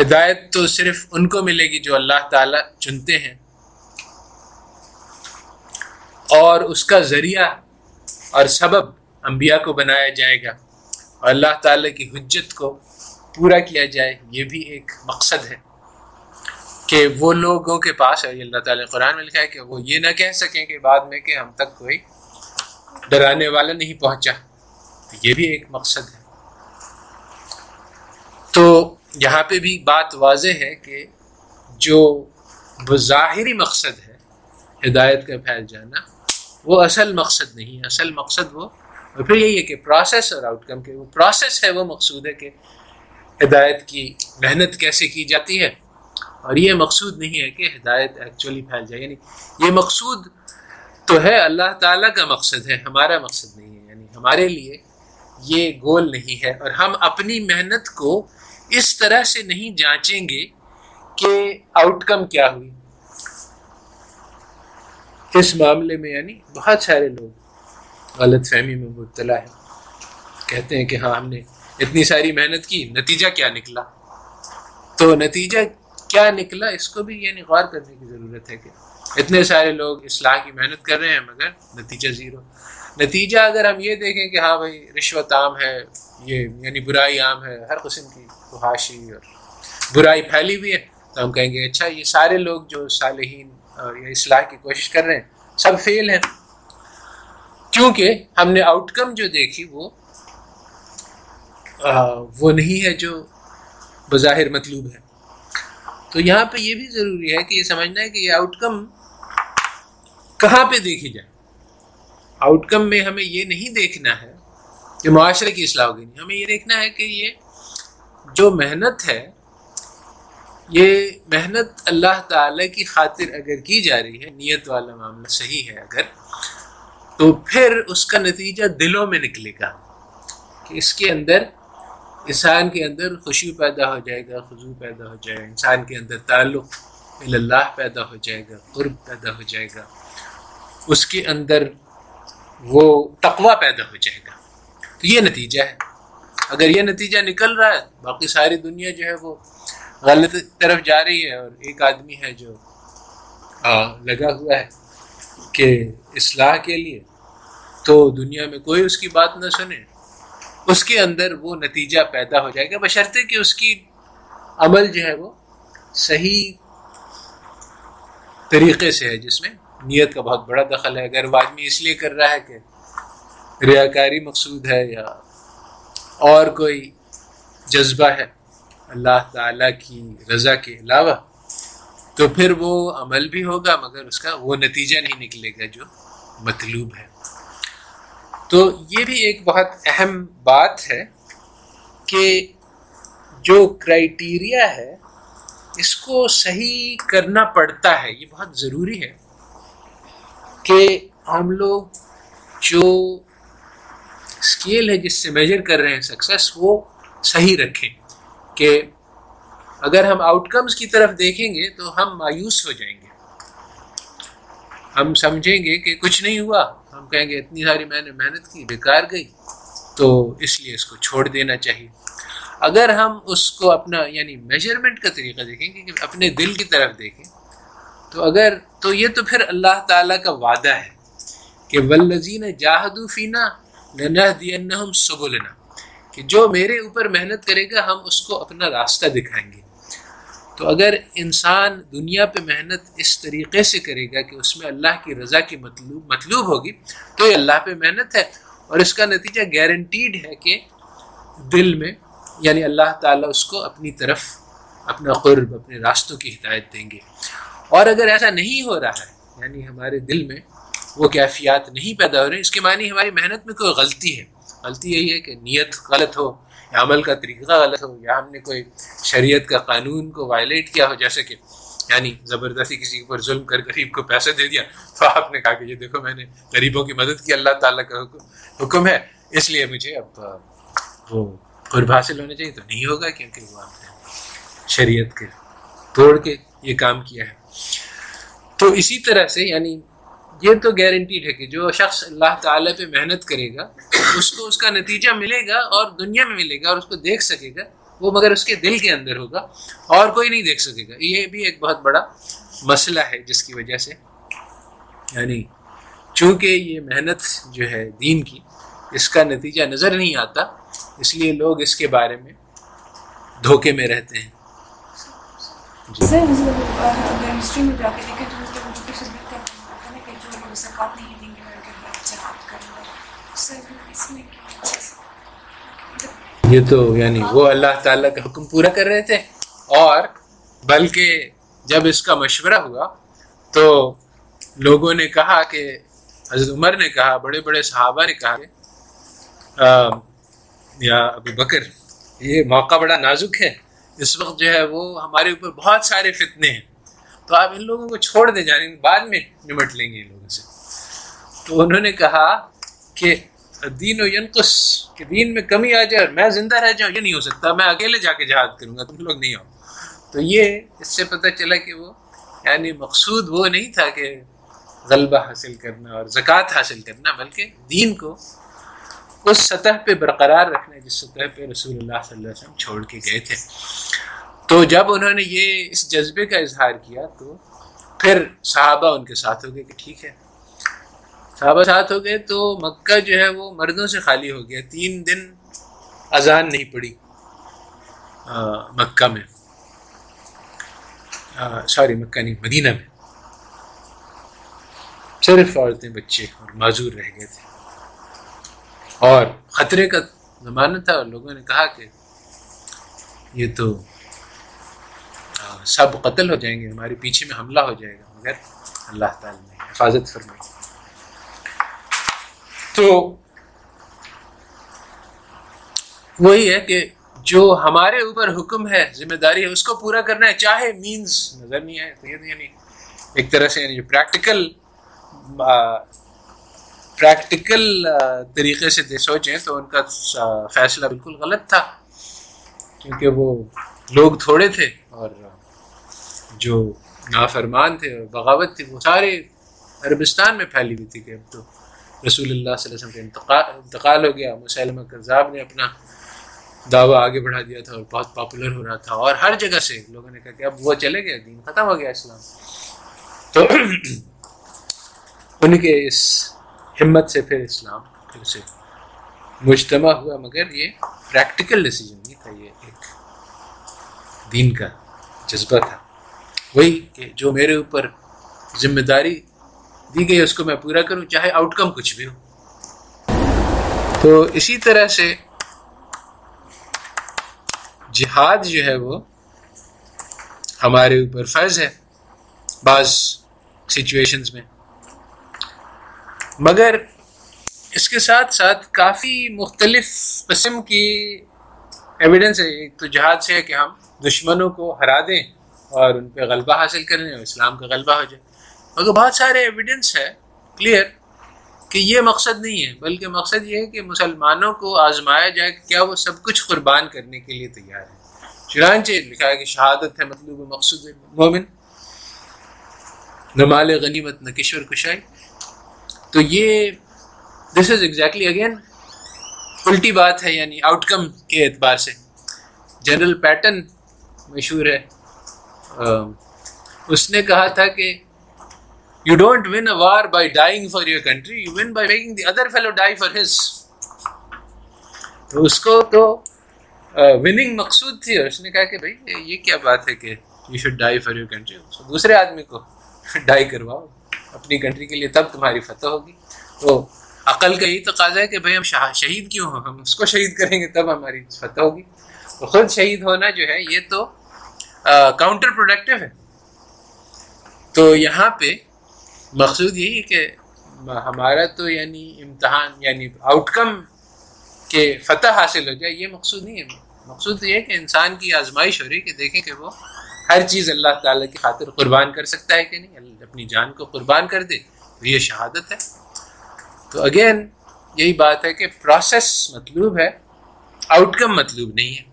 ہدایت تو صرف ان کو ملے گی جو اللہ تعالیٰ چنتے ہیں اور اس کا ذریعہ اور سبب انبیاء کو بنایا جائے گا اور اللہ تعالیٰ کی حجت کو پورا کیا جائے یہ بھی ایک مقصد ہے کہ وہ لوگوں کے پاس ہے اللہ تعالیٰ قرآن میں لکھا ہے کہ وہ یہ نہ کہہ سکیں کہ بعد میں کہ ہم تک کوئی ڈرانے والا نہیں پہنچا تو یہ بھی ایک مقصد ہے تو یہاں پہ بھی بات واضح ہے کہ جو ظاہری مقصد ہے ہدایت کا پھیل جانا وہ اصل مقصد نہیں ہے اصل مقصد وہ اور پھر یہی ہے کہ پروسیس اور آؤٹ کم کے وہ پروسیس ہے وہ مقصود ہے کہ ہدایت کی محنت کیسے کی جاتی ہے اور یہ مقصود نہیں ہے کہ ہدایت ایکچولی پھیل جائے یعنی یہ مقصود تو ہے اللہ تعالیٰ کا مقصد ہے ہمارا مقصد نہیں ہے یعنی ہمارے لیے یہ گول نہیں ہے اور ہم اپنی محنت کو اس طرح سے نہیں جانچیں گے کہ آؤٹ کم کیا ہوئی اس معاملے میں یعنی بہت سارے لوگ غلط فہمی میں مبتلا ہے کہتے ہیں کہ ہاں ہم نے اتنی ساری محنت کی نتیجہ کیا نکلا تو نتیجہ کیا نکلا اس کو بھی یعنی غور کرنے کی ضرورت ہے کہ اتنے سارے لوگ اصلاح کی محنت کر رہے ہیں مگر نتیجہ زیرو نتیجہ اگر ہم یہ دیکھیں کہ ہاں بھائی رشوت عام ہے یہ یعنی برائی عام ہے ہر قسم کی خواہشی اور برائی پھیلی ہوئی ہے تو ہم کہیں گے اچھا یہ سارے لوگ جو صالحین اور یہ اصلاح کی کوشش کر رہے ہیں سب فیل ہیں کیونکہ ہم نے آؤٹ کم جو دیکھی وہ نہیں ہے جو بظاہر مطلوب ہے تو یہاں پہ یہ بھی ضروری ہے کہ یہ سمجھنا ہے کہ یہ آؤٹ کم کہاں پہ دیکھی جائے آؤٹ کم میں ہمیں یہ نہیں دیکھنا ہے کہ معاشرے کی اصلاح ہوگی نہیں ہمیں یہ دیکھنا ہے کہ یہ جو محنت ہے یہ محنت اللہ تعالیٰ کی خاطر اگر کی جا رہی ہے نیت والا معاملہ صحیح ہے اگر تو پھر اس کا نتیجہ دلوں میں نکلے گا کہ اس کے اندر انسان کے اندر خوشی پیدا ہو جائے گا خضو پیدا ہو جائے گا انسان کے اندر تعلق اللہ پیدا ہو جائے گا قرب پیدا ہو جائے گا اس کے اندر وہ تقوا پیدا ہو جائے گا تو یہ نتیجہ ہے اگر یہ نتیجہ نکل رہا ہے باقی ساری دنیا جو ہے وہ غلط طرف جا رہی ہے اور ایک آدمی ہے جو لگا ہوا ہے کہ اصلاح کے لیے تو دنیا میں کوئی اس کی بات نہ سنیں اس کے اندر وہ نتیجہ پیدا ہو جائے گا بشرطے کہ اس کی عمل جو ہے وہ صحیح طریقے سے ہے جس میں نیت کا بہت بڑا دخل ہے اگر وہ آدمی اس لیے کر رہا ہے کہ ریاکاری مقصود ہے یا اور کوئی جذبہ ہے اللہ تعالیٰ کی رضا کے علاوہ تو پھر وہ عمل بھی ہوگا مگر اس کا وہ نتیجہ نہیں نکلے گا جو مطلوب ہے تو یہ بھی ایک بہت اہم بات ہے کہ جو کرائٹیریا ہے اس کو صحیح کرنا پڑتا ہے یہ بہت ضروری ہے کہ ہم لوگ جو اسکیل ہے جس سے میجر کر رہے ہیں سکسیس وہ صحیح رکھیں کہ اگر ہم آؤٹ کمز کی طرف دیکھیں گے تو ہم مایوس ہو جائیں گے ہم سمجھیں گے کہ کچھ نہیں ہوا ہم کہیں گے اتنی ساری میں نے محنت کی بیکار گئی تو اس لیے اس کو چھوڑ دینا چاہیے اگر ہم اس کو اپنا یعنی میجرمنٹ کا طریقہ دیکھیں کہ اپنے دل کی طرف دیکھیں تو اگر تو یہ تو پھر اللہ تعالیٰ کا وعدہ ہے کہ ولزین جاہدو فینا نہ نہ دینا ہم کہ جو میرے اوپر محنت کرے گا ہم اس کو اپنا راستہ دکھائیں گے تو اگر انسان دنیا پہ محنت اس طریقے سے کرے گا کہ اس میں اللہ کی رضا کی مطلوب مطلوب ہوگی تو یہ اللہ پہ محنت ہے اور اس کا نتیجہ گارنٹیڈ ہے کہ دل میں یعنی اللہ تعالیٰ اس کو اپنی طرف اپنا قرب اپنے راستوں کی ہدایت دیں گے اور اگر ایسا نہیں ہو رہا ہے یعنی ہمارے دل میں وہ کیفیات نہیں پیدا ہو رہے ہیں اس کے معنی ہماری محنت میں کوئی غلطی ہے غلطی یہی ہے کہ نیت غلط ہو عمل کا طریقہ غلط ہو یا ہم نے کوئی شریعت کا قانون کو وائلیٹ کیا ہو جیسے کہ یعنی زبردستی کسی پر ظلم کر غریب کو پیسہ دے دیا تو آپ نے کہا کہ یہ دیکھو میں نے غریبوں کی مدد کی اللہ تعالیٰ کا حکم حکم ہے اس لیے مجھے اب وہ قرب حاصل ہونا چاہیے تو نہیں ہوگا کیونکہ وہ آپ نے شریعت کے توڑ کے یہ کام کیا ہے تو اسی طرح سے یعنی یہ تو گارنٹیڈ ہے کہ جو شخص اللہ تعالیٰ پہ محنت کرے گا اس کو اس کا نتیجہ ملے گا اور دنیا میں ملے گا اور اس کو دیکھ سکے گا وہ مگر اس کے دل کے اندر ہوگا اور کوئی نہیں دیکھ سکے گا یہ بھی ایک بہت بڑا مسئلہ ہے جس کی وجہ سے یعنی چونکہ یہ محنت جو ہے دین کی اس کا نتیجہ نظر نہیں آتا اس لیے لوگ اس کے بارے میں دھوکے میں رہتے ہیں جی۔ یہ تو یعنی وہ اللہ تعالیٰ کا حکم پورا کر رہے تھے اور بلکہ جب اس کا مشورہ ہوا تو لوگوں نے کہا کہ حضرت عمر نے کہا بڑے بڑے صحابہ نے کہا یا ابو بکر یہ موقع بڑا نازک ہے اس وقت جو ہے وہ ہمارے اوپر بہت سارے فتنے ہیں تو آپ ان لوگوں کو چھوڑ دیں جانے یعنی بعد میں نمٹ لیں گے ان لوگوں سے تو انہوں نے کہا کہ دین و ینقص کہ دین میں کمی آ جائے اور میں زندہ رہ جاؤں یہ نہیں ہو سکتا میں اکیلے جا کے جہاد کروں گا تم لوگ نہیں ہو تو یہ اس سے پتہ چلا کہ وہ یعنی مقصود وہ نہیں تھا کہ غلبہ حاصل کرنا اور زکوٰۃ حاصل کرنا بلکہ دین کو اس سطح پہ برقرار رکھنا جس سطح پہ رسول اللہ صلی اللہ علیہ وسلم چھوڑ کے گئے تھے تو جب انہوں نے یہ اس جذبے کا اظہار کیا تو پھر صحابہ ان کے ساتھ ہو گئے کہ ٹھیک ہے صحابہ ساتھ ہو گئے تو مکہ جو ہے وہ مردوں سے خالی ہو گیا تین دن اذان نہیں پڑی مکہ میں سوری مکہ نہیں مدینہ میں صرف عورتیں بچے اور معذور رہ گئے تھے اور خطرے کا زمانہ تھا اور لوگوں نے کہا کہ یہ تو سب قتل ہو جائیں گے ہمارے پیچھے میں حملہ ہو جائے گا مگر اللہ تعالیٰ نے حفاظت فرمائی تو وہی ہے کہ جو ہمارے اوپر حکم ہے ذمہ داری ہے اس کو پورا کرنا ہے چاہے مینز نظر نہیں ہے یعنی ایک طرح سے یعنی جو پریکٹیکل پریکٹیکل طریقے سے سوچیں تو ان کا فیصلہ بالکل غلط تھا کیونکہ وہ لوگ تھوڑے تھے اور جو نافرمان تھے بغاوت تھی وہ سارے عربستان میں پھیلی ہوئی تھی کہ اب تو رسول اللہ صلی اللہ علیہ وسلم کا انتقال ہو گیا مسلمہ کذاب نے اپنا دعویٰ آگے بڑھا دیا تھا اور بہت پاپولر ہو رہا تھا اور ہر جگہ سے لوگوں نے کہا کہ اب وہ چلے گیا دین ختم ہو گیا اسلام تو ان کے اس ہمت سے پھر اسلام پھر سے مجتمع ہوا مگر یہ پریکٹیکل ڈیسیجن نہیں تھا یہ ایک دین کا جذبہ تھا وہی کہ جو میرے اوپر ذمہ داری دی گئی اس کو میں پورا کروں چاہے آؤٹ کم کچھ بھی ہو تو اسی طرح سے جہاد جو ہے وہ ہمارے اوپر فرض ہے بعض سچویشنز میں مگر اس کے ساتھ ساتھ کافی مختلف قسم کی ایویڈنس ہے ایک تو جہاد سے ہے کہ ہم دشمنوں کو ہرا دیں اور ان پہ غلبہ حاصل کریں اور اسلام کا غلبہ ہو جائے اگر بہت سارے ایویڈنس ہے کلیئر کہ یہ مقصد نہیں ہے بلکہ مقصد یہ ہے کہ مسلمانوں کو آزمایا جائے کہ کیا وہ سب کچھ قربان کرنے کے لیے تیار ہے چنانچہ لکھا ہے کہ شہادت ہے مطلوب مقصود مومن نمال غنیمت نکشور کشائی تو یہ دس از ایگزیکٹلی اگین الٹی بات ہے یعنی آؤٹ کم کے اعتبار سے جنرل پیٹرن مشہور ہے اس نے کہا تھا کہ you don't win a war by dying for your country you the other fellow die for his تو اس کو تو وننگ مقصود تھی اس نے کہا کہ بھائی یہ کیا بات ہے کہ you should die for your country دوسرے آدمی کو ڈائی کرواؤ اپنی کنٹری کے لیے تب تمہاری فتح ہوگی تو عقل کا یہی تقاضا ہے کہ بھائی ہم شہید کیوں ہوں ہم اس کو شہید کریں گے تب ہماری فتح ہوگی تو خود شہید ہونا جو ہے یہ تو کاؤنٹر پروڈکٹیو ہے تو یہاں پہ مقصود یہی کہ ہمارا تو یعنی امتحان یعنی آؤٹ کم کے فتح حاصل ہو جائے یہ مقصود نہیں ہے مقصود یہ ہے کہ انسان کی آزمائش ہو رہی ہے کہ دیکھیں کہ وہ ہر چیز اللہ تعالیٰ کی خاطر قربان کر سکتا ہے کہ نہیں اپنی جان کو قربان کر دے تو یہ شہادت ہے تو اگین یہی بات ہے کہ پروسیس مطلوب ہے آؤٹ کم مطلوب نہیں ہے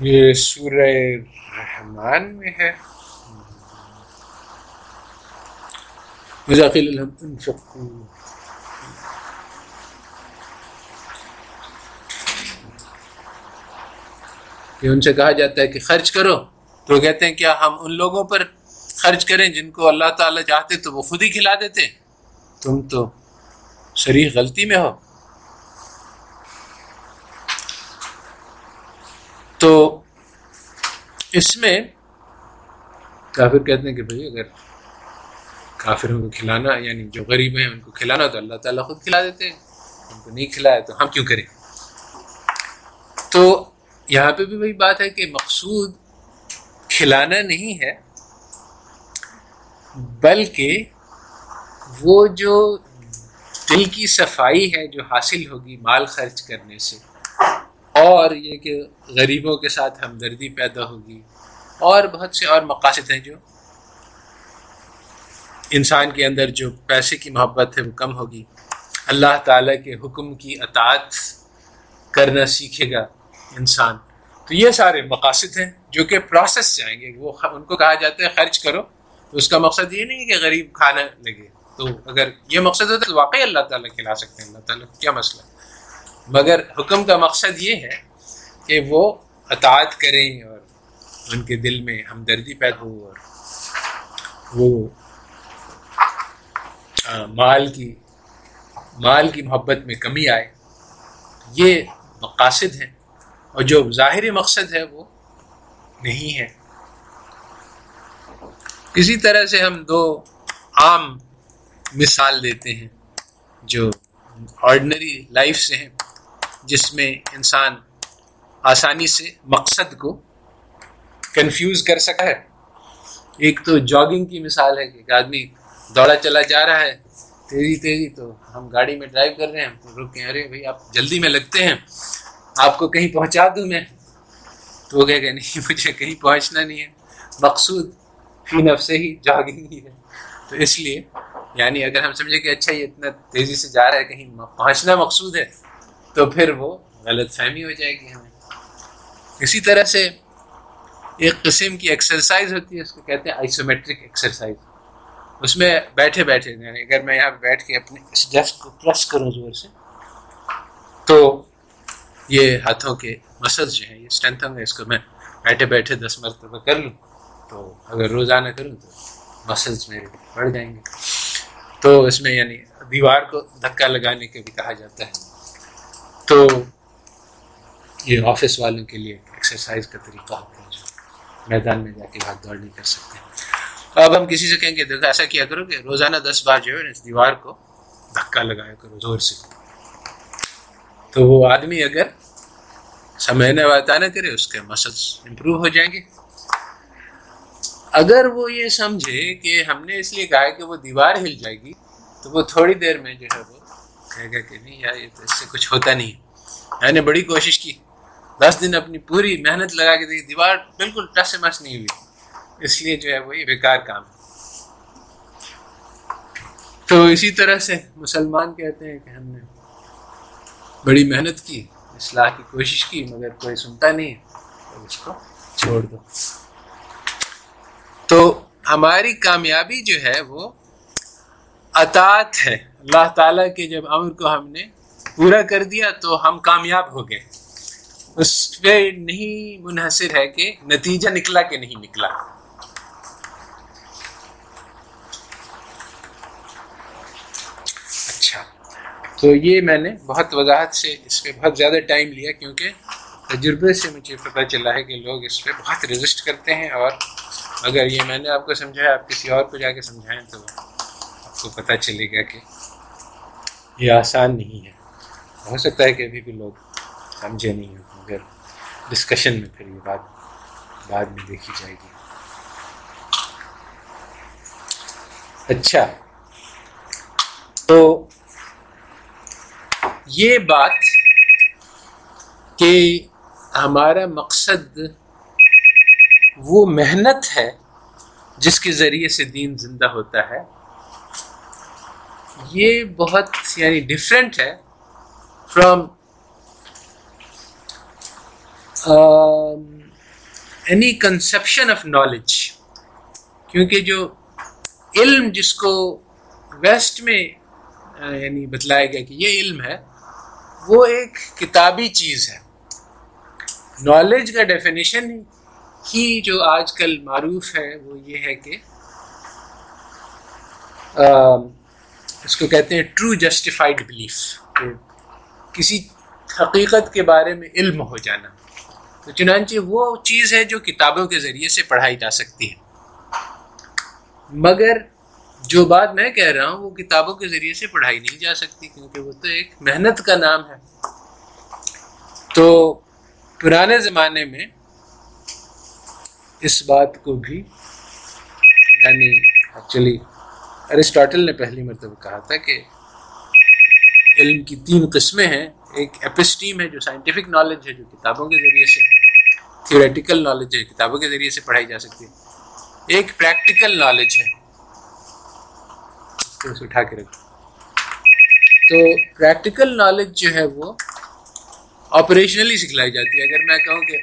یہ سورہ رحمان میں ہے الحمد ان سے کہا جاتا ہے کہ خرچ کرو تو کہتے ہیں کیا ہم ان لوگوں پر خرچ کریں جن کو اللہ تعالیٰ چاہتے تو وہ خود ہی کھلا دیتے تم تو شریح غلطی میں ہو تو اس میں کافر کہتے ہیں کہ بھائی اگر کافر ان کو کھلانا یعنی جو غریب ہیں ان کو کھلانا تو اللہ تعالیٰ خود کھلا دیتے ہیں ان کو نہیں کھلایا تو ہم کیوں کریں تو یہاں پہ بھی وہی بات ہے کہ مقصود کھلانا نہیں ہے بلکہ وہ جو دل کی صفائی ہے جو حاصل ہوگی مال خرچ کرنے سے اور یہ کہ غریبوں کے ساتھ ہمدردی پیدا ہوگی اور بہت سے اور مقاصد ہیں جو انسان کے اندر جو پیسے کی محبت ہے وہ کم ہوگی اللہ تعالیٰ کے حکم کی اطاعت کرنا سیکھے گا انسان تو یہ سارے مقاصد ہیں جو کہ پروسیس جائیں گے وہ ان کو کہا جاتا ہے خرچ کرو تو اس کا مقصد یہ نہیں ہے کہ غریب کھانا لگے تو اگر یہ مقصد ہوتا ہے تو واقعی اللہ تعالیٰ کھلا سکتے ہیں اللہ تعالیٰ کیا مسئلہ ہے مگر حکم کا مقصد یہ ہے کہ وہ اطاعت کریں اور ان کے دل میں ہمدردی پیدا ہو اور وہ مال کی مال کی محبت میں کمی آئے یہ مقاصد ہیں اور جو ظاہری مقصد ہے وہ نہیں ہے اسی طرح سے ہم دو عام مثال دیتے ہیں جو آرڈنری لائف سے ہیں جس میں انسان آسانی سے مقصد کو کنفیوز کر سکا ہے ایک تو جاگنگ کی مثال ہے کہ ایک آدمی دوڑا چلا جا رہا ہے تیزی تیزی تو ہم گاڑی میں ڈرائیو کر رہے ہیں تو رک کے ارے بھائی آپ جلدی میں لگتے ہیں آپ کو کہیں پہنچا دوں میں تو وہ کہہ گئے نہیں مجھے کہیں پہنچنا نہیں ہے مقصود فی نف سے ہی جاگنگ ہی ہے تو اس لیے یعنی اگر ہم سمجھے کہ اچھا یہ اتنا تیزی سے جا رہا ہے کہیں پہنچنا مقصود ہے تو پھر وہ غلط فہمی ہو جائے گی ہمیں اسی طرح سے ایک قسم کی ایکسرسائز ہوتی ہے اس کو کہتے ہیں آئسومیٹرک ایکسرسائز اس میں بیٹھے بیٹھے یعنی اگر میں یہاں بیٹھ کے اپنے اس ڈیسک کو پریس کروں زور سے تو یہ ہاتھوں کے مسلس جو ہیں یہ اسٹرینتھ ہوں گے اس کو میں بیٹھے بیٹھے دس مرتبہ کر لوں تو اگر روزانہ کروں تو مسلس میرے بڑھ جائیں گے تو اس میں یعنی دیوار کو دھکا لگانے کے بھی کہا جاتا ہے تو یہ آفس والوں کے لیے ایکسرسائز کا طریقہ ہوتا ہے جو میدان میں جا کے بھاگ دوڑ نہیں کر سکتے اب ہم کسی سے کہیں گے دیکھو ایسا کیا کرو کہ روزانہ دس بار جو ہے اس دیوار کو دھکا لگایا کرو زور سے تو وہ آدمی اگر والا نہ کرے اس کے مسلس امپروو ہو جائیں گے اگر وہ یہ سمجھے کہ ہم نے اس لیے کہا کہ وہ دیوار ہل جائے گی تو وہ تھوڑی دیر میں جو ہے وہ کہے گا کہ نہیں یار یہ تو اس سے کچھ ہوتا نہیں میں نے بڑی کوشش کی دس دن اپنی پوری محنت لگا کے دیکھی دیوار بالکل ٹس سے مس نہیں ہوئی اس لیے جو ہے وہ یہ بیکار کام ہے تو اسی طرح سے مسلمان کہتے ہیں کہ ہم نے بڑی محنت کی اصلاح کی کوشش کی مگر کوئی سنتا نہیں تو اس کو چھوڑ دو تو ہماری کامیابی جو ہے وہ اطاعت ہے اللہ تعالیٰ کے جب امر کو ہم نے پورا کر دیا تو ہم کامیاب ہو گئے اس پہ نہیں منحصر ہے کہ نتیجہ نکلا کہ نہیں نکلا اچھا تو یہ میں نے بہت وضاحت سے اس پہ بہت زیادہ ٹائم لیا کیونکہ تجربے سے مجھے پتہ چلا ہے کہ لوگ اس پہ بہت رجسٹ کرتے ہیں اور اگر یہ میں نے آپ کو سمجھایا آپ کسی اور کو جا کے سمجھائیں تو آپ کو پتہ چلے گا کہ یہ آسان نہیں ہے ہو سکتا ہے کہ ابھی بھی لوگ سمجھے نہیں مگر ڈسکشن میں پھر یہ بات بعد میں دیکھی جائے گی اچھا تو یہ بات کہ ہمارا مقصد وہ محنت ہے جس کے ذریعے سے دین زندہ ہوتا ہے یہ بہت یعنی ڈفرینٹ ہے from um, any conception of knowledge کیونکہ جو علم جس کو ویسٹ میں یعنی بتلایا گیا کہ یہ علم ہے وہ ایک کتابی چیز ہے نالج کا ڈیفینیشن ہی جو آج کل معروف ہے وہ یہ ہے کہ آ, اس کو کہتے ہیں ٹرو جسٹیفائڈ بلیف کسی حقیقت کے بارے میں علم ہو جانا تو چنانچہ وہ چیز ہے جو کتابوں کے ذریعے سے پڑھائی جا سکتی ہے مگر جو بات میں کہہ رہا ہوں وہ کتابوں کے ذریعے سے پڑھائی نہیں جا سکتی کیونکہ وہ تو ایک محنت کا نام ہے تو پرانے زمانے میں اس بات کو بھی یعنی ایکچولی ارسٹاٹل نے پہلی مرتبہ کہا تھا کہ علم کی تین قسمیں ہیں ایک اپسٹیم ہے جو سائنٹیفک نالج ہے جو کتابوں کے ذریعے سے تھیوریٹیکل نالج ہے کتابوں کے ذریعے سے پڑھائی جا سکتی ہے ایک پریکٹیکل نالج ہے اٹھا کے رکھ تو پریکٹیکل نالج جو ہے وہ آپریشنلی سکھلائی جاتی ہے اگر میں کہوں کہ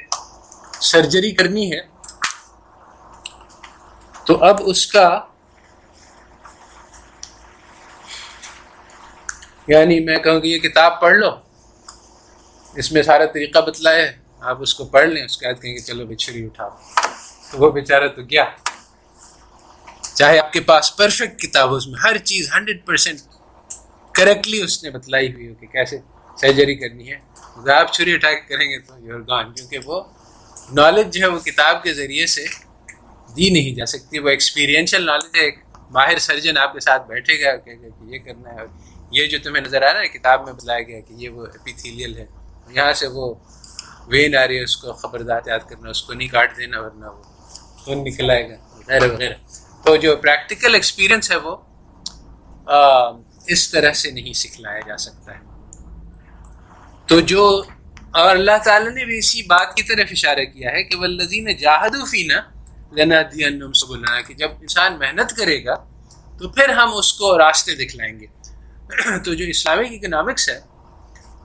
سرجری کرنی ہے تو اب اس کا یعنی میں کہوں کہ یہ کتاب پڑھ لو اس میں سارا طریقہ بتلا ہے آپ اس کو پڑھ لیں اس کے بعد کہیں گے چلو بچھڑی اٹھاؤ تو وہ بیچارہ تو کیا چاہے آپ کے پاس پرفیکٹ کتاب ہو اس میں ہر چیز ہنڈریڈ پرسینٹ کریکٹلی اس نے بتلائی ہوئی ہو کہ کیسے سرجری کرنی ہے اگر آپ چھری اٹھا کے کریں گے تو یور گان کیونکہ وہ نالج جو ہے وہ کتاب کے ذریعے سے دی نہیں جا سکتی وہ ایکسپیرینشل نالج ہے ایک ماہر سرجن آپ کے ساتھ بیٹھے گا اور کہے گا کہ یہ کرنا ہے اور یہ جو تمہیں نظر آ رہا ہے کتاب میں بتایا گیا کہ یہ وہ اپیتھیلیل ہے یہاں سے وہ وین آ رہی ہے اس کو خبردار یاد کرنا اس کو نہیں کاٹ دینا ورنہ وہ خون نکلائے گا وغیرہ وغیرہ تو جو پریکٹیکل ایکسپیرئنس ہے وہ اس طرح سے نہیں سکھلایا جا سکتا ہے تو جو اور اللہ تعالیٰ نے بھی اسی بات کی طرف اشارہ کیا ہے کہ جاہد و فینا لنا سگن کہ جب انسان محنت کرے گا تو پھر ہم اس کو راستے دکھلائیں گے تو جو اسلامک اکنامکس ہے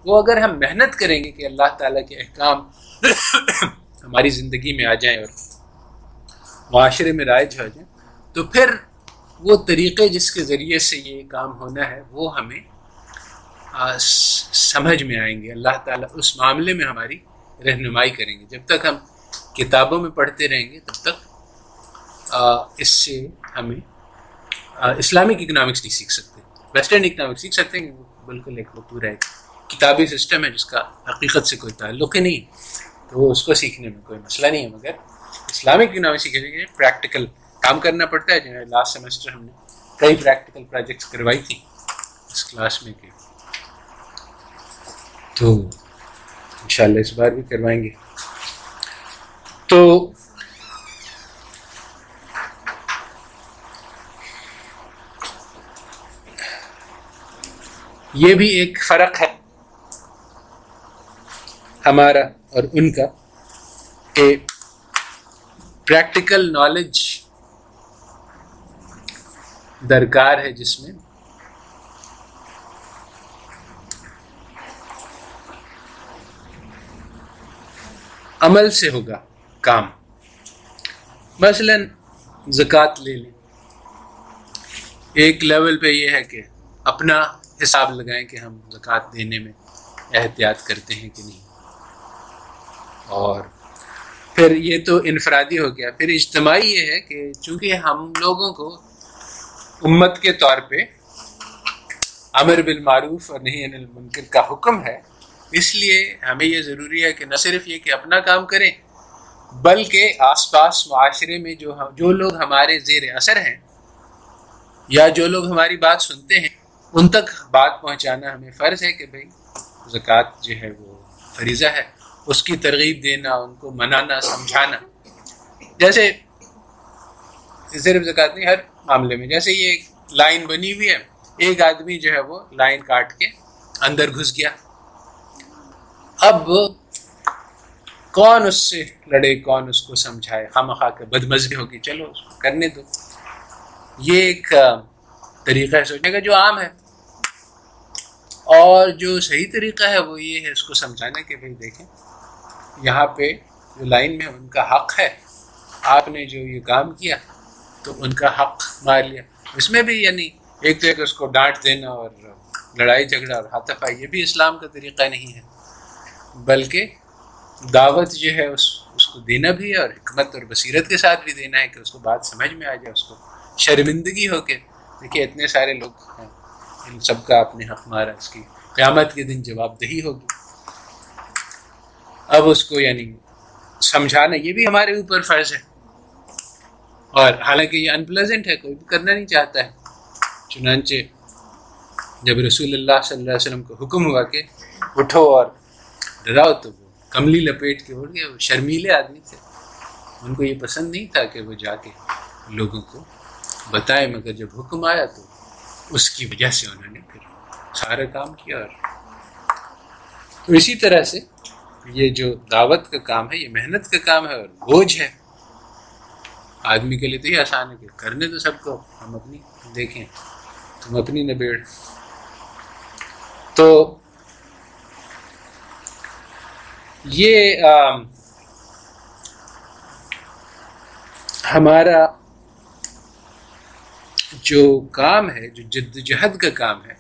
وہ اگر ہم محنت کریں گے کہ اللہ تعالیٰ کے احکام ہماری زندگی میں آ جائیں اور معاشرے میں رائج ہو جائیں تو پھر وہ طریقے جس کے ذریعے سے یہ کام ہونا ہے وہ ہمیں سمجھ میں آئیں گے اللہ تعالیٰ اس معاملے میں ہماری رہنمائی کریں گے جب تک ہم کتابوں میں پڑھتے رہیں گے تب تک اس سے ہمیں اسلامک اکنامکس نہیں سیکھ سکتے ویسٹرن اکنامک سیکھ سکتے ہیں ایک وہ بالکل ایک کتابی سسٹم ہے جس کا حقیقت سے کوئی تعلق ہی نہیں تو اس کو سیکھنے میں کوئی مسئلہ نہیں ہے مگر اسلامک اکنامک سیکھنے کے لیے پریکٹیکل کام کرنا پڑتا ہے جنہیں لاسٹ سیمسٹر ہم نے کئی پریکٹیکل پروجیکٹس کروائی تھی اس کلاس میں کہ تو ان اس بار بھی کروائیں گے تو یہ بھی ایک فرق ہے ہمارا اور ان کا کہ پریکٹیکل نالج درکار ہے جس میں عمل سے ہوگا کام مثلا زکوٰۃ لے لیں ایک لیول پہ یہ ہے کہ اپنا حساب لگائیں کہ ہم زکوٰۃ دینے میں احتیاط کرتے ہیں کہ نہیں اور پھر یہ تو انفرادی ہو گیا پھر اجتماعی یہ ہے کہ چونکہ ہم لوگوں کو امت کے طور پہ امر بالمعروف اور نہیں المنکر کا حکم ہے اس لیے ہمیں یہ ضروری ہے کہ نہ صرف یہ کہ اپنا کام کریں بلکہ آس پاس معاشرے میں جو جو لوگ ہمارے زیر اثر ہیں یا جو لوگ ہماری بات سنتے ہیں ان تک بات پہنچانا ہمیں فرض ہے کہ بھائی زکوٰۃ جو ہے وہ فریضہ ہے اس کی ترغیب دینا ان کو منانا سمجھانا جیسے صرف زکوٰۃ نہیں ہر معاملے میں جیسے یہ لائن بنی ہوئی ہے ایک آدمی جو ہے وہ لائن کاٹ کے اندر گھس گیا اب کون اس سے لڑے کون اس کو سمجھائے خام خواہ کے ہو ہوگی چلو اس کو کرنے دو یہ ایک طریقہ ہے سوچنے کا جو عام ہے اور جو صحیح طریقہ ہے وہ یہ ہے اس کو سمجھانے کے بھائی دیکھیں یہاں پہ جو لائن میں ان کا حق ہے آپ نے جو یہ کام کیا تو ان کا حق مار لیا اس میں بھی یعنی ایک تو ایک اس کو ڈانٹ دینا اور لڑائی جھگڑا اور ہاتھ پائی یہ بھی اسلام کا طریقہ نہیں ہے بلکہ دعوت جو ہے اس اس کو دینا بھی ہے اور حکمت اور بصیرت کے ساتھ بھی دینا ہے کہ اس کو بات سمجھ میں آ جائے اس کو شرمندگی ہو کے دیکھیے اتنے سارے لوگ ہیں ان سب کا اپنے مارا اس کی قیامت کے دن جواب دہی ہوگی اب اس کو یعنی سمجھانا یہ بھی ہمارے اوپر فرض ہے اور حالانکہ یہ انپلیزنٹ ہے کوئی بھی کرنا نہیں چاہتا ہے چنانچہ جب رسول اللہ صلی اللہ علیہ وسلم کو حکم ہوا کہ اٹھو اور ڈراؤ تو وہ کملی لپیٹ کے اڑ گئے وہ شرمیلے آدمی تھے ان کو یہ پسند نہیں تھا کہ وہ جا کے لوگوں کو بتائیں مگر جب حکم آیا تو اس کی وجہ سے انہوں نے پھر سارا کام کیا اور اسی طرح سے یہ جو دعوت کا کام ہے یہ محنت کا کام ہے اور بوجھ ہے آدمی کے لیے تو یہ آسان ہے کہ کرنے تو سب کو ہم اپنی دیکھیں تم اپنی نبیڑ تو یہ ہمارا جو کام ہے جو جد جہد کا کام ہے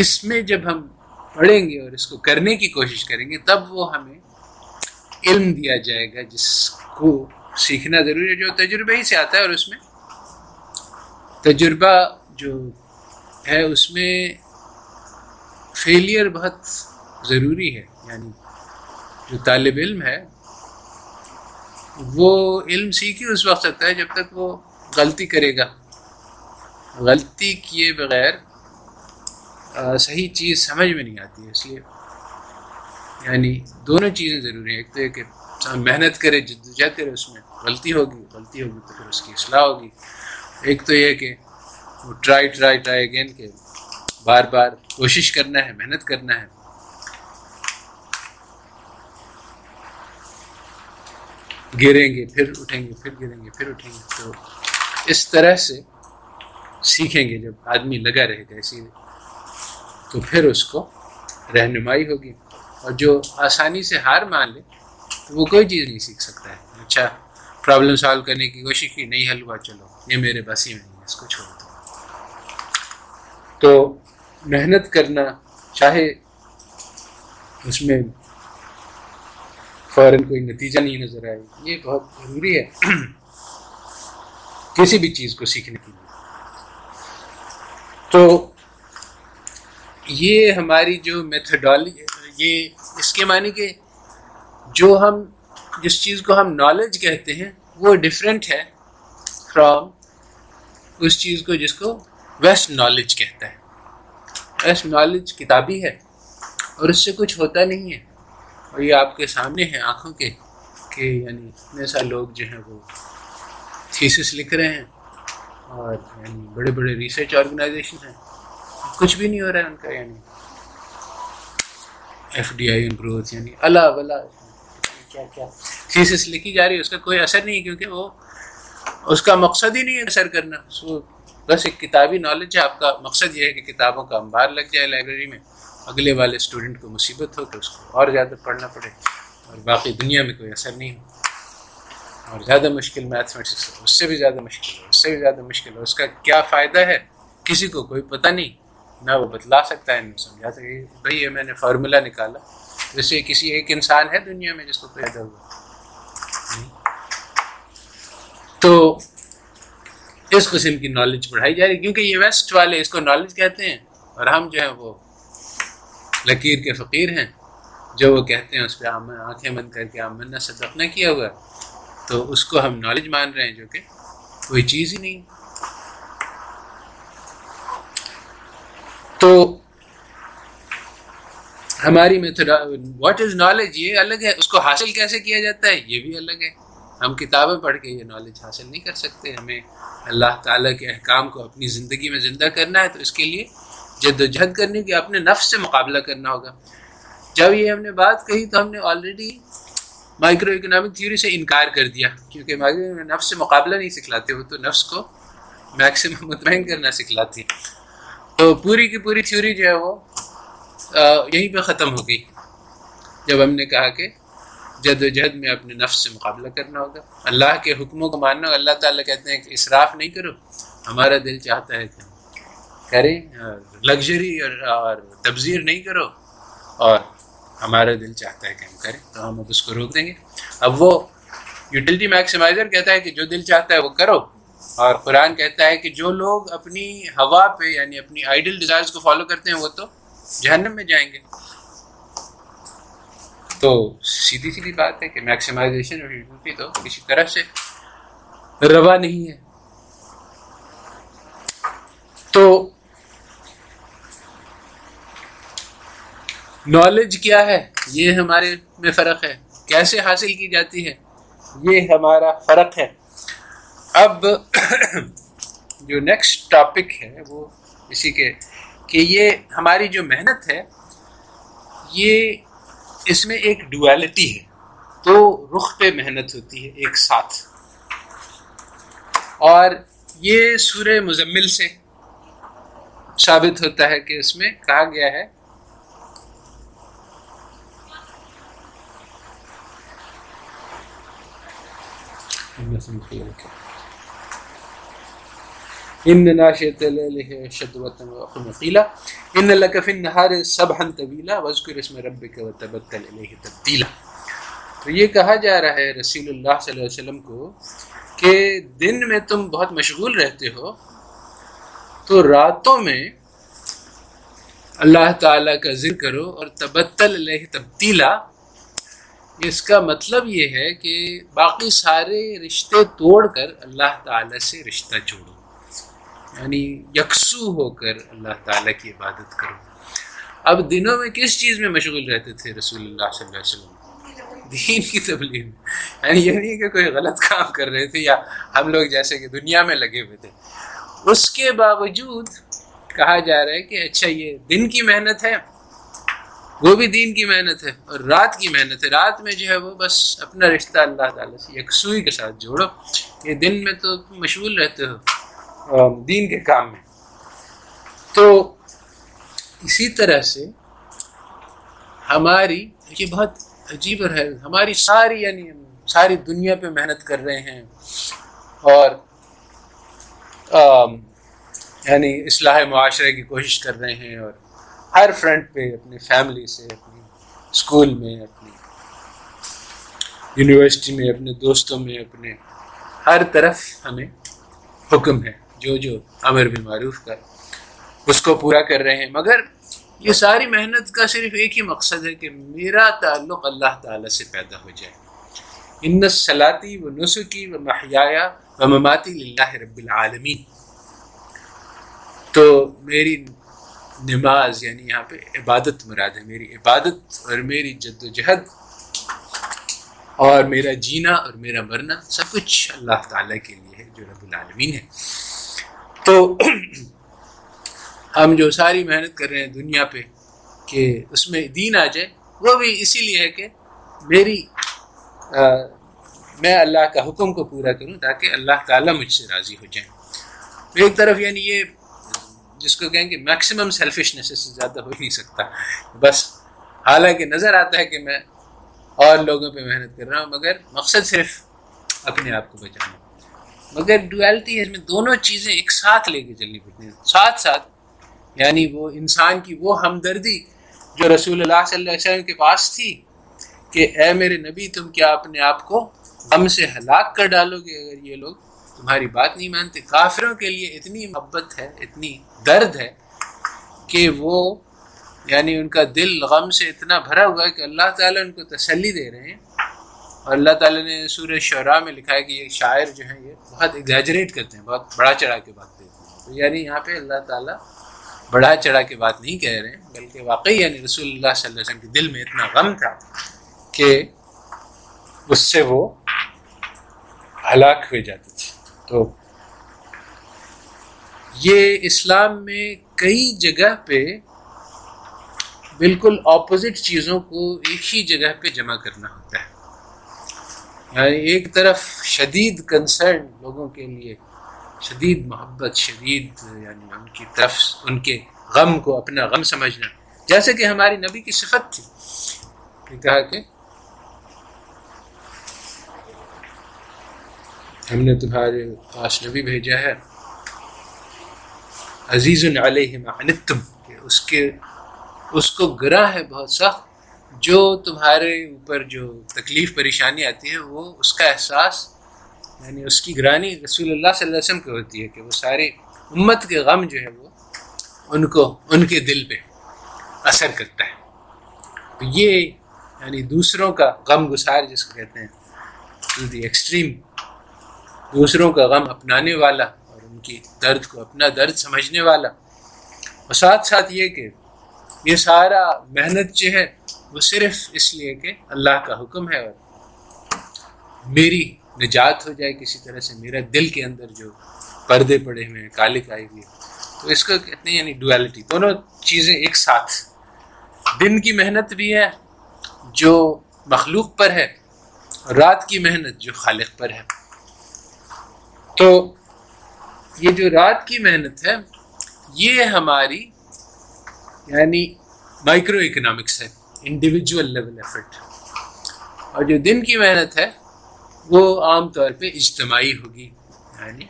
اس میں جب ہم پڑھیں گے اور اس کو کرنے کی کوشش کریں گے تب وہ ہمیں علم دیا جائے گا جس کو سیکھنا ضروری ہے جو تجربہ ہی سے آتا ہے اور اس میں تجربہ جو ہے اس میں فیلئر بہت ضروری ہے یعنی جو طالب علم ہے وہ علم سیکھ ہی اس وقت سکتا ہے جب تک وہ غلطی کرے گا غلطی کیے بغیر صحیح چیز سمجھ میں نہیں آتی ہے اس لیے یعنی دونوں چیزیں ضروری ہیں ایک تو یہ کہ محنت کرے جد جہد کرے اس میں غلطی ہوگی غلطی ہوگی تو پھر اس کی اصلاح ہوگی ایک تو یہ کہ وہ ٹرائی ٹرائی ٹرائی اگین کہ بار بار کوشش کرنا ہے محنت کرنا ہے گریں گے پھر اٹھیں گے پھر گریں گے پھر اٹھیں گے تو اس طرح سے سیکھیں گے جب آدمی لگا رہے گا اسی میں تو پھر اس کو رہنمائی ہوگی اور جو آسانی سے ہار مان لے تو وہ کوئی چیز نہیں سیکھ سکتا ہے اچھا پرابلم سالو کرنے کی کوشش کی نہیں حل ہوا چلو یہ میرے بس ہی میں نہیں ہے اس کو چھوڑ دو تو محنت کرنا چاہے اس میں فوراً کوئی نتیجہ نہیں نظر آئے یہ بہت ضروری ہے کسی بھی چیز کو سیکھنے کے لیے تو یہ ہماری جو میتھڈالجی یہ اس کے معنی کہ جو ہم جس چیز کو ہم نالج کہتے ہیں وہ ڈفرینٹ ہے فرام اس چیز کو جس کو ویسٹ نالج کہتا ہے ویسٹ نالج کتابی ہے اور اس سے کچھ ہوتا نہیں ہے اور یہ آپ کے سامنے ہیں آنکھوں کے کہ یعنی ایسا لوگ جو ہیں وہ تھیسس لکھ رہے ہیں اور یعنی بڑے بڑے ریسرچ آرگنائزیشن ہیں کچھ بھی نہیں ہو رہا ہے ان کا یعنی ایف ڈی آئی امپروز یعنی اللہ کیا کیا تھیسس لکھی جا رہی ہے اس کا کوئی اثر نہیں کیونکہ وہ اس کا مقصد ہی نہیں ہے اثر کرنا سو بس ایک کتابی نالج ہے آپ کا مقصد یہ ہے کہ کتابوں کا انبار لگ جائے لائبریری میں اگلے والے اسٹوڈنٹ کو مصیبت ہو تو اس کو اور زیادہ پڑھنا پڑے اور باقی دنیا میں کوئی اثر نہیں ہو اور زیادہ مشکل میتھمیٹکس اس سے بھی زیادہ مشکل ہے اس سے بھی زیادہ مشکل ہے اس کا کیا فائدہ ہے کسی کو کوئی پتہ نہیں نہ وہ بتلا سکتا ہے سمجھا بھائی یہ میں نے فارمولہ نکالا جیسے کسی ایک انسان ہے دنیا میں جس کو پیدا ہوا تو اس قسم کی نالج پڑھائی جا رہی کیونکہ یہ ویسٹ والے اس کو نالج کہتے ہیں اور ہم جو ہیں وہ لکیر کے فقیر ہیں جو وہ کہتے ہیں اس پہ آنکھیں بند کر کے آمن نہ کیا ہوا تو اس کو ہم نالج مان رہے ہیں جو کہ کوئی چیز ہی نہیں تو ہماری میتھڈ واٹ از نالج یہ الگ ہے اس کو حاصل کیسے کیا جاتا ہے یہ بھی الگ ہے ہم کتابیں پڑھ کے یہ نالج حاصل نہیں کر سکتے ہمیں اللہ تعالیٰ کے احکام کو اپنی زندگی میں زندہ کرنا ہے تو اس کے لیے جد و جہد کرنی ہوگی اپنے نفس سے مقابلہ کرنا ہوگا جب یہ ہم نے بات کہی تو ہم نے آلریڈی مائکرو اکنامک تھیوری سے انکار کر دیا کیونکہ مائکرو نفس سے مقابلہ نہیں سکھلاتے وہ تو نفس کو میکسیمم مطمئن کرنا سکھلاتے تو پوری کی پوری تھیوری جو ہے وہ یہیں پہ ختم ہو گئی جب ہم نے کہا کہ جد و جد میں اپنے نفس سے مقابلہ کرنا ہوگا اللہ کے حکموں کو ماننا ہوگا اللہ تعالیٰ کہتے ہیں کہ اصراف نہیں کرو ہمارا دل چاہتا ہے کہ کریں لگژری اور تبذیر نہیں کرو اور ہمارا دل چاہتا ہے کہ ہم کریں تو ہم اب اس کو روک دیں گے اب وہ یوٹیلٹی میکسیمائزر کہتا ہے کہ جو دل چاہتا ہے وہ کرو اور قرآن کہتا ہے کہ جو لوگ اپنی ہوا پہ یعنی اپنی آئیڈل ڈیزائرز کو فالو کرتے ہیں وہ تو جہنم میں جائیں گے تو سیدھی سیدھی بات ہے کہ میکسیمائزیشن تو کسی طرف سے روا نہیں ہے تو نالج کیا ہے یہ ہمارے میں فرق ہے کیسے حاصل کی جاتی ہے یہ ہمارا فرق ہے اب جو نیکسٹ ٹاپک ہے وہ اسی کے کہ یہ ہماری جو محنت ہے یہ اس میں ایک ڈویلٹی ہے تو رخ پہ محنت ہوتی ہے ایک ساتھ اور یہ سورہ مزمل سے ثابت ہوتا ہے کہ اس میں کہا گیا ہے رب وتبتل لہ تبدیلا تو یہ کہا جا رہا ہے رسول اللہ صلی وسلم کو کہ دن میں تم بہت مشغول رہتے ہو تو راتوں میں اللہ تعالی کا ذکر کرو اور تبتل علیہ تبدیلا اس کا مطلب یہ ہے کہ باقی سارے رشتے توڑ کر اللہ تعالیٰ سے رشتہ جوڑو یعنی یکسو ہو کر اللہ تعالیٰ کی عبادت کرو اب دنوں میں کس چیز میں مشغول رہتے تھے رسول اللہ صلی اللہ علیہ وسلم دین کی تبلیغ یعنی یہ نہیں کہ کوئی غلط کام کر رہے تھے یا ہم لوگ جیسے کہ دنیا میں لگے ہوئے تھے اس کے باوجود کہا جا رہا ہے کہ اچھا یہ دن کی محنت ہے وہ بھی دین کی محنت ہے اور رات کی محنت ہے رات میں جو ہے وہ بس اپنا رشتہ اللہ تعالیٰ سے یکسوئی کے ساتھ جوڑو یہ دن میں تو مشغول رہتے ہو دین کے کام میں تو اسی طرح سے ہماری یہ بہت عجیب ہے ہماری ساری یعنی ساری دنیا پہ محنت کر رہے ہیں اور یعنی اصلاح معاشرے کی کوشش کر رہے ہیں اور ہر فرنٹ پہ اپنے فیملی سے اپنی اسکول میں اپنی یونیورسٹی میں اپنے دوستوں میں اپنے ہر طرف ہمیں حکم ہے جو جو امر بھی معروف کا اس کو پورا کر رہے ہیں مگر یہ ساری محنت کا صرف ایک ہی مقصد ہے کہ میرا تعلق اللہ تعالیٰ سے پیدا ہو جائے ان سلاتی و نسخی و محیا و مماتی اللہ رب العالمین تو میری نماز یعنی یہاں پہ عبادت مراد ہے میری عبادت اور میری جد و جہد اور میرا جینا اور میرا مرنا سب کچھ اللہ تعالیٰ کے لیے ہے جو رب العالمین ہے تو ہم جو ساری محنت کر رہے ہیں دنیا پہ کہ اس میں دین آ جائے وہ بھی اسی لیے ہے کہ میری میں اللہ کا حکم کو پورا کروں تاکہ اللہ تعالیٰ مجھ سے راضی ہو جائیں ایک طرف یعنی یہ جس کو کہیں کہ میکسیمم سیلفشنیس اس سے زیادہ ہو نہیں سکتا بس حالانکہ نظر آتا ہے کہ میں اور لوگوں پہ محنت کر رہا ہوں مگر مقصد صرف اپنے آپ کو بچانا مگر ڈویلٹی اس میں دونوں چیزیں ایک ساتھ لے کے چلنی پڑتی ہیں ساتھ ساتھ یعنی وہ انسان کی وہ ہمدردی جو رسول اللہ صلی اللہ علیہ وسلم کے پاس تھی کہ اے میرے نبی تم کیا اپنے آپ کو ہم سے ہلاک کر ڈالو گے اگر یہ لوگ تمہاری بات نہیں مانتے کافروں کے لیے اتنی محبت ہے اتنی درد ہے کہ وہ یعنی ان کا دل غم سے اتنا بھرا ہوا ہے کہ اللہ تعالیٰ ان کو تسلی دے رہے ہیں اور اللہ تعالیٰ نے سور شعراء میں لکھا ہے کہ یہ شاعر جو ہیں یہ بہت ایگزیجریٹ کرتے ہیں بہت بڑا چڑھا کے بات دیتے ہیں تو یعنی یہاں پہ اللہ تعالیٰ بڑھا چڑھا کے بات نہیں کہہ رہے ہیں بلکہ واقعی یعنی رسول اللہ صلی اللہ علیہ وسلم کے دل میں اتنا غم تھا کہ اس سے وہ ہلاک ہوئے جاتے تھے ہو یہ اسلام میں کئی جگہ پہ بالکل اپوزٹ چیزوں کو ایک ہی جگہ پہ جمع کرنا ہوتا ہے یعنی ایک طرف شدید کنسرن لوگوں کے لیے شدید محبت شدید یعنی ان کی طرف ان کے غم کو اپنا غم سمجھنا جیسے کہ ہماری نبی کی صفت تھی کہا کہ ہم نے تمہارے پاس نبی بھیجا ہے عزیز علیہ معنتم کہ اس کے اس کو گرا ہے بہت سخت جو تمہارے اوپر جو تکلیف پریشانی آتی ہے وہ اس کا احساس یعنی اس کی گرانی رسول اللہ صلی اللہ علیہ وسلم کی ہوتی ہے کہ وہ سارے امت کے غم جو ہے وہ ان کو ان کے دل پہ اثر کرتا ہے تو یہ یعنی دوسروں کا غم گسار جس کو کہتے ہیں ٹو دی ایکسٹریم دوسروں کا غم اپنانے والا اور ان کی درد کو اپنا درد سمجھنے والا اور ساتھ ساتھ یہ کہ یہ سارا محنت جو ہے وہ صرف اس لیے کہ اللہ کا حکم ہے اور میری نجات ہو جائے کسی طرح سے میرا دل کے اندر جو پردے پڑے ہوئے ہیں کالک آئی ہوئی تو اس کو کہتے ہیں یعنی ڈویلٹی دونوں چیزیں ایک ساتھ دن کی محنت بھی ہے جو مخلوق پر ہے رات کی محنت جو خالق پر ہے تو یہ جو رات کی محنت ہے یہ ہماری یعنی مائکرو اکنامکس ہے انڈیویجول لیول ایفرٹ اور جو دن کی محنت ہے وہ عام طور پہ اجتماعی ہوگی یعنی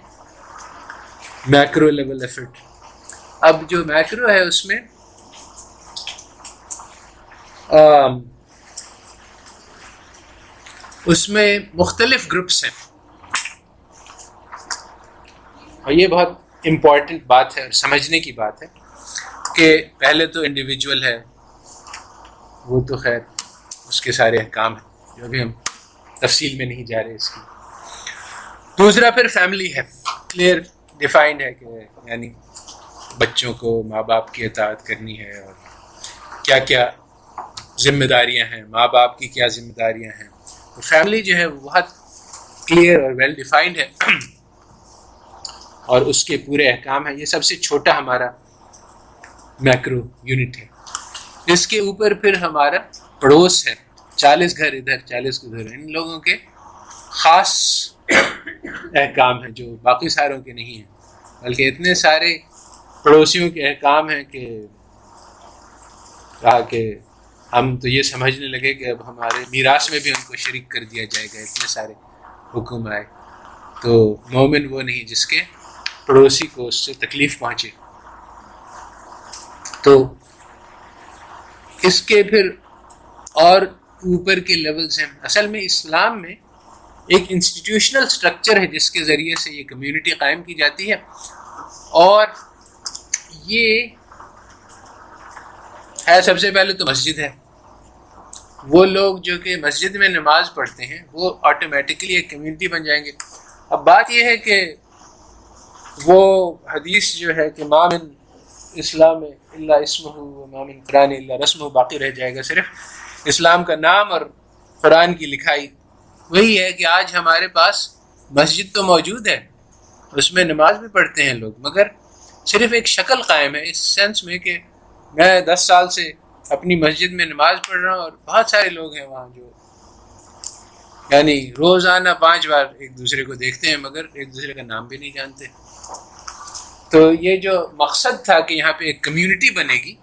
میکرو لیول ایفرٹ اب جو میکرو ہے اس میں اس میں مختلف گروپس ہیں اور یہ بہت امپورٹنٹ بات ہے اور سمجھنے کی بات ہے کہ پہلے تو انڈیویجول ہے وہ تو خیر اس کے سارے احکام جو ابھی ہم تفصیل میں نہیں جا رہے اس کی دوسرا پھر فیملی ہے کلیئر ڈیفائنڈ ہے کہ یعنی بچوں کو ماں باپ کی اطاعت کرنی ہے اور کیا کیا ذمہ داریاں ہیں ماں باپ کی کیا ذمہ داریاں ہیں تو فیملی جو ہے وہ بہت کلیئر اور ویل ڈیفائنڈ ہے اور اس کے پورے احکام ہیں یہ سب سے چھوٹا ہمارا میکرو یونٹ ہے اس کے اوپر پھر ہمارا پڑوس ہے چالیس گھر ادھر چالیس ادھر ان لوگوں کے خاص احکام ہیں جو باقی ساروں کے نہیں ہیں بلکہ اتنے سارے پڑوسیوں کے احکام ہیں کہ کہا کہ ہم تو یہ سمجھنے لگے کہ اب ہمارے میراث میں بھی ہم کو شریک کر دیا جائے گا اتنے سارے حکم آئے تو مومن وہ نہیں جس کے پڑوسی کو اس سے تکلیف پہنچے تو اس کے پھر اور اوپر کے لیولز ہیں اصل میں اسلام میں ایک انسٹیٹیوشنل سٹرکچر ہے جس کے ذریعے سے یہ کمیونٹی قائم کی جاتی ہے اور یہ ہے سب سے پہلے تو مسجد ہے وہ لوگ جو کہ مسجد میں نماز پڑھتے ہیں وہ آٹومیٹکلی ایک کمیونٹی بن جائیں گے اب بات یہ ہے کہ وہ حدیث جو ہے کہ مامن اسلام اللہ اسم ہو مامن قرآن اللہ رسم ہو باقی رہ جائے گا صرف اسلام کا نام اور قرآن کی لکھائی وہی ہے کہ آج ہمارے پاس مسجد تو موجود ہے اس میں نماز بھی پڑھتے ہیں لوگ مگر صرف ایک شکل قائم ہے اس سینس میں کہ میں دس سال سے اپنی مسجد میں نماز پڑھ رہا ہوں اور بہت سارے لوگ ہیں وہاں جو یعنی روزانہ پانچ بار ایک دوسرے کو دیکھتے ہیں مگر ایک دوسرے کا نام بھی نہیں جانتے تو یہ جو مقصد تھا کہ یہاں پہ ایک کمیونٹی بنے گی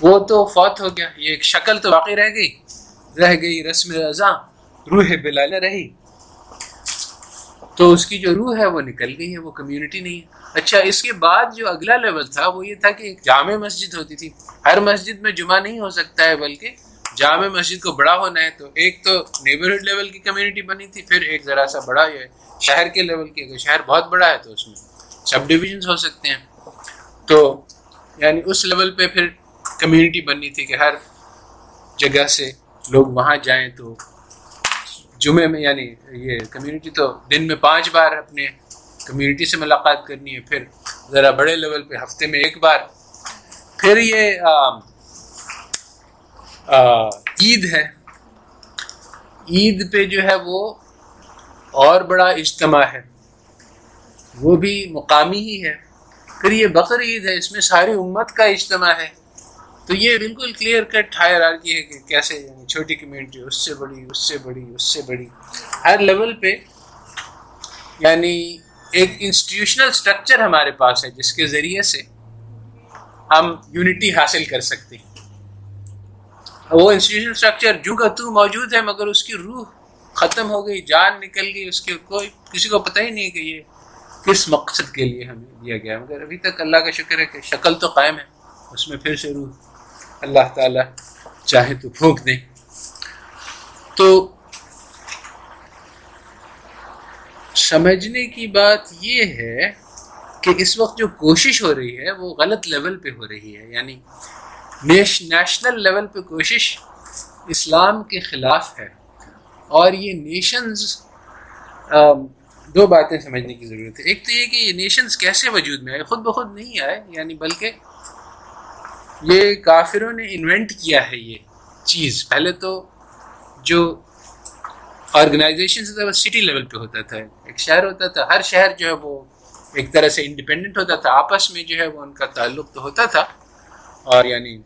وہ تو فوت ہو گیا یہ ایک شکل تو باقی رہ گئی رہ گئی رسم رضا روح بلال رہی تو اس کی جو روح ہے وہ نکل گئی ہے وہ کمیونٹی نہیں ہے اچھا اس کے بعد جو اگلا لیول تھا وہ یہ تھا کہ ایک جامع مسجد ہوتی تھی ہر مسجد میں جمعہ نہیں ہو سکتا ہے بلکہ جامع مسجد کو بڑا ہونا ہے تو ایک تو نیبرہڈ لیول کی کمیونٹی بنی تھی پھر ایک ذرا سا بڑا یہ شہر کے لیول کی اگر شہر بہت بڑا ہے تو اس میں سب ڈویژنس ہو سکتے ہیں تو یعنی اس لیول پہ پھر کمیونٹی بننی تھی کہ ہر جگہ سے لوگ وہاں جائیں تو جمعے میں یعنی یہ کمیونٹی تو دن میں پانچ بار اپنے کمیونٹی سے ملاقات کرنی ہے پھر ذرا بڑے لیول پہ ہفتے میں ایک بار پھر یہ آ, آ, عید ہے عید پہ جو ہے وہ اور بڑا اجتماع ہے وہ بھی مقامی ہی ہے پھر یہ بقر عید ہے اس میں ساری امت کا اجتماع ہے تو یہ بالکل کلیئر کٹ ہائر آرکی ہے کہ کیسے یعنی چھوٹی کمیونٹی اس سے بڑی اس سے بڑی اس سے بڑی ہر لیول پہ یعنی ایک انسٹیٹیوشنل اسٹرکچر ہمارے پاس ہے جس کے ذریعے سے ہم یونٹی حاصل کر سکتے ہیں وہ انسٹیٹیوشنل اسٹرکچر کا تو موجود ہے مگر اس کی روح ختم ہو گئی جان نکل گئی اس کے کوئی کسی کو پتہ ہی نہیں کہ یہ کس مقصد کے لیے ہمیں دیا گیا مگر ابھی تک اللہ کا شکر ہے کہ شکل تو قائم ہے اس میں پھر سے روح اللہ تعالیٰ چاہے تو پھونک دیں تو سمجھنے کی بات یہ ہے کہ اس وقت جو کوشش ہو رہی ہے وہ غلط لیول پہ ہو رہی ہے یعنی نیش نیشنل لیول پہ کوشش اسلام کے خلاف ہے اور یہ نیشنز دو باتیں سمجھنے کی ضرورت ہے ایک تو یہ کہ یہ نیشنز کیسے وجود میں آئے خود بخود نہیں آئے یعنی بلکہ یہ کافروں نے انوینٹ کیا ہے یہ چیز پہلے تو جو آرگنائزیشن تھا وہ سٹی لیول پہ ہوتا تھا ایک شہر ہوتا تھا ہر شہر جو ہے وہ ایک طرح سے انڈیپینڈنٹ ہوتا تھا آپس میں جو ہے وہ ان کا تعلق تو ہوتا تھا اور یعنی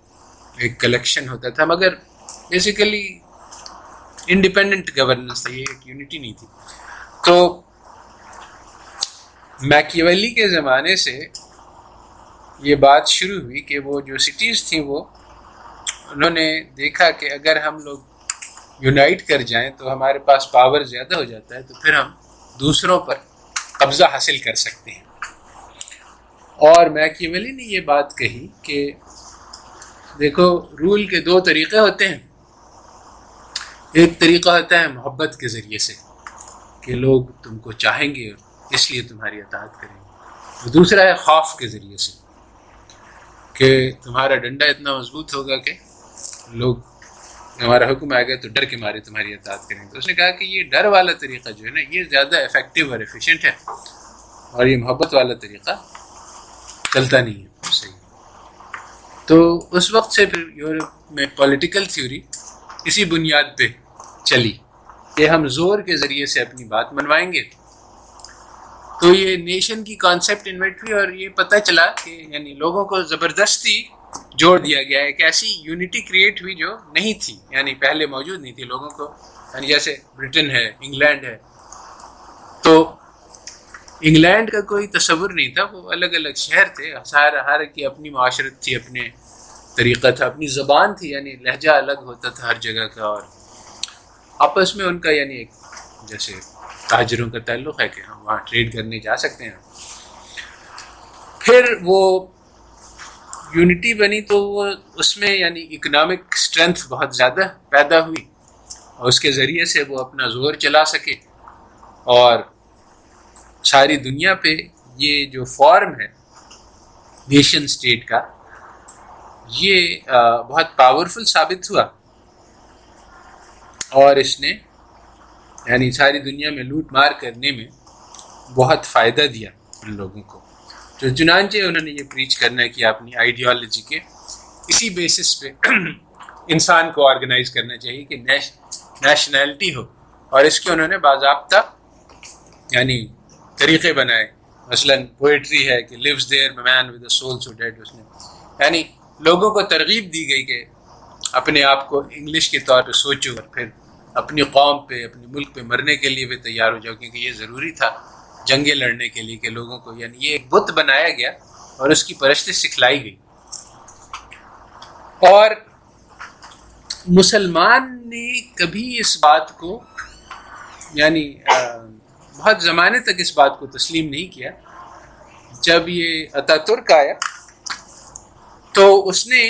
ایک کلیکشن ہوتا تھا مگر بیسیکلی انڈیپینڈنٹ گورننس تھا یہ ایک یونٹی نہیں تھی تو میکیولی کے زمانے سے یہ بات شروع ہوئی کہ وہ جو سٹیز تھیں وہ انہوں نے دیکھا کہ اگر ہم لوگ یونائٹ کر جائیں تو ہمارے پاس پاور زیادہ ہو جاتا ہے تو پھر ہم دوسروں پر قبضہ حاصل کر سکتے ہیں اور میکیولی نے یہ بات کہی کہ دیکھو رول کے دو طریقے ہوتے ہیں ایک طریقہ ہوتا ہے محبت کے ذریعے سے کہ لوگ تم کو چاہیں گے اس لیے تمہاری اطاعت کریں گے اور دوسرا ہے خوف کے ذریعے سے کہ تمہارا ڈنڈا اتنا مضبوط ہوگا کہ لوگ ہمارا حکم آ گئے تو ڈر کے مارے تمہاری اطاعت کریں گے تو اس نے کہا کہ یہ ڈر والا طریقہ جو ہے نا یہ زیادہ افیکٹو اور افیشینٹ ہے اور یہ محبت والا طریقہ چلتا نہیں ہے صحیح تو اس وقت سے پھر یورپ میں پولیٹیکل تھیوری اسی بنیاد پہ چلی کہ ہم زور کے ذریعے سے اپنی بات منوائیں گے تو یہ نیشن کی کانسیپٹ انوینٹری اور یہ پتہ چلا کہ یعنی لوگوں کو زبردستی جوڑ دیا گیا ایک ایسی یونٹی کریٹ ہوئی جو نہیں تھی یعنی پہلے موجود نہیں تھی لوگوں کو یعنی جیسے برٹن ہے انگلینڈ ہے تو انگلینڈ کا کوئی تصور نہیں تھا وہ الگ الگ شہر تھے ہر ہر کی اپنی معاشرت تھی اپنے طریقہ تھا اپنی زبان تھی یعنی لہجہ الگ ہوتا تھا ہر جگہ کا اور آپس میں ان کا یعنی ایک جیسے تاجروں کا تعلق ہے کہ ہم وہاں ٹریڈ کرنے جا سکتے ہیں پھر وہ یونٹی بنی تو وہ اس میں یعنی اکنامک اسٹرینتھ بہت زیادہ پیدا ہوئی اور اس کے ذریعے سے وہ اپنا زور چلا سکے اور ساری دنیا پہ یہ جو فارم ہے نیشن اسٹیٹ کا یہ بہت پاورفل ثابت ہوا اور اس نے یعنی ساری دنیا میں لوٹ مار کرنے میں بہت فائدہ دیا ان لوگوں کو جو چنانچہ انہوں نے یہ پریچ کرنا کہ اپنی آئیڈیالوجی کے اسی بیسس پہ انسان کو آرگنائز کرنا چاہیے کہ نیش نیشنلٹی ہو اور اس کے انہوں نے باضابطہ یعنی طریقے بنائے مثلا پوئٹری ہے کہ leaves their man with soul سو اس نے یعنی لوگوں کو ترغیب دی گئی کہ اپنے آپ کو انگلش کے طور پہ سوچو اور پھر اپنی قوم پہ اپنے ملک پہ مرنے کے لیے بھی تیار ہو جاؤ کیونکہ یہ ضروری تھا جنگیں لڑنے کے لیے کہ لوگوں کو یعنی یہ ایک بت بنایا گیا اور اس کی پرستش سکھلائی گئی اور مسلمان نے کبھی اس بات کو یعنی بہت زمانے تک اس بات کو تسلیم نہیں کیا جب یہ عطا ترک آیا تو اس نے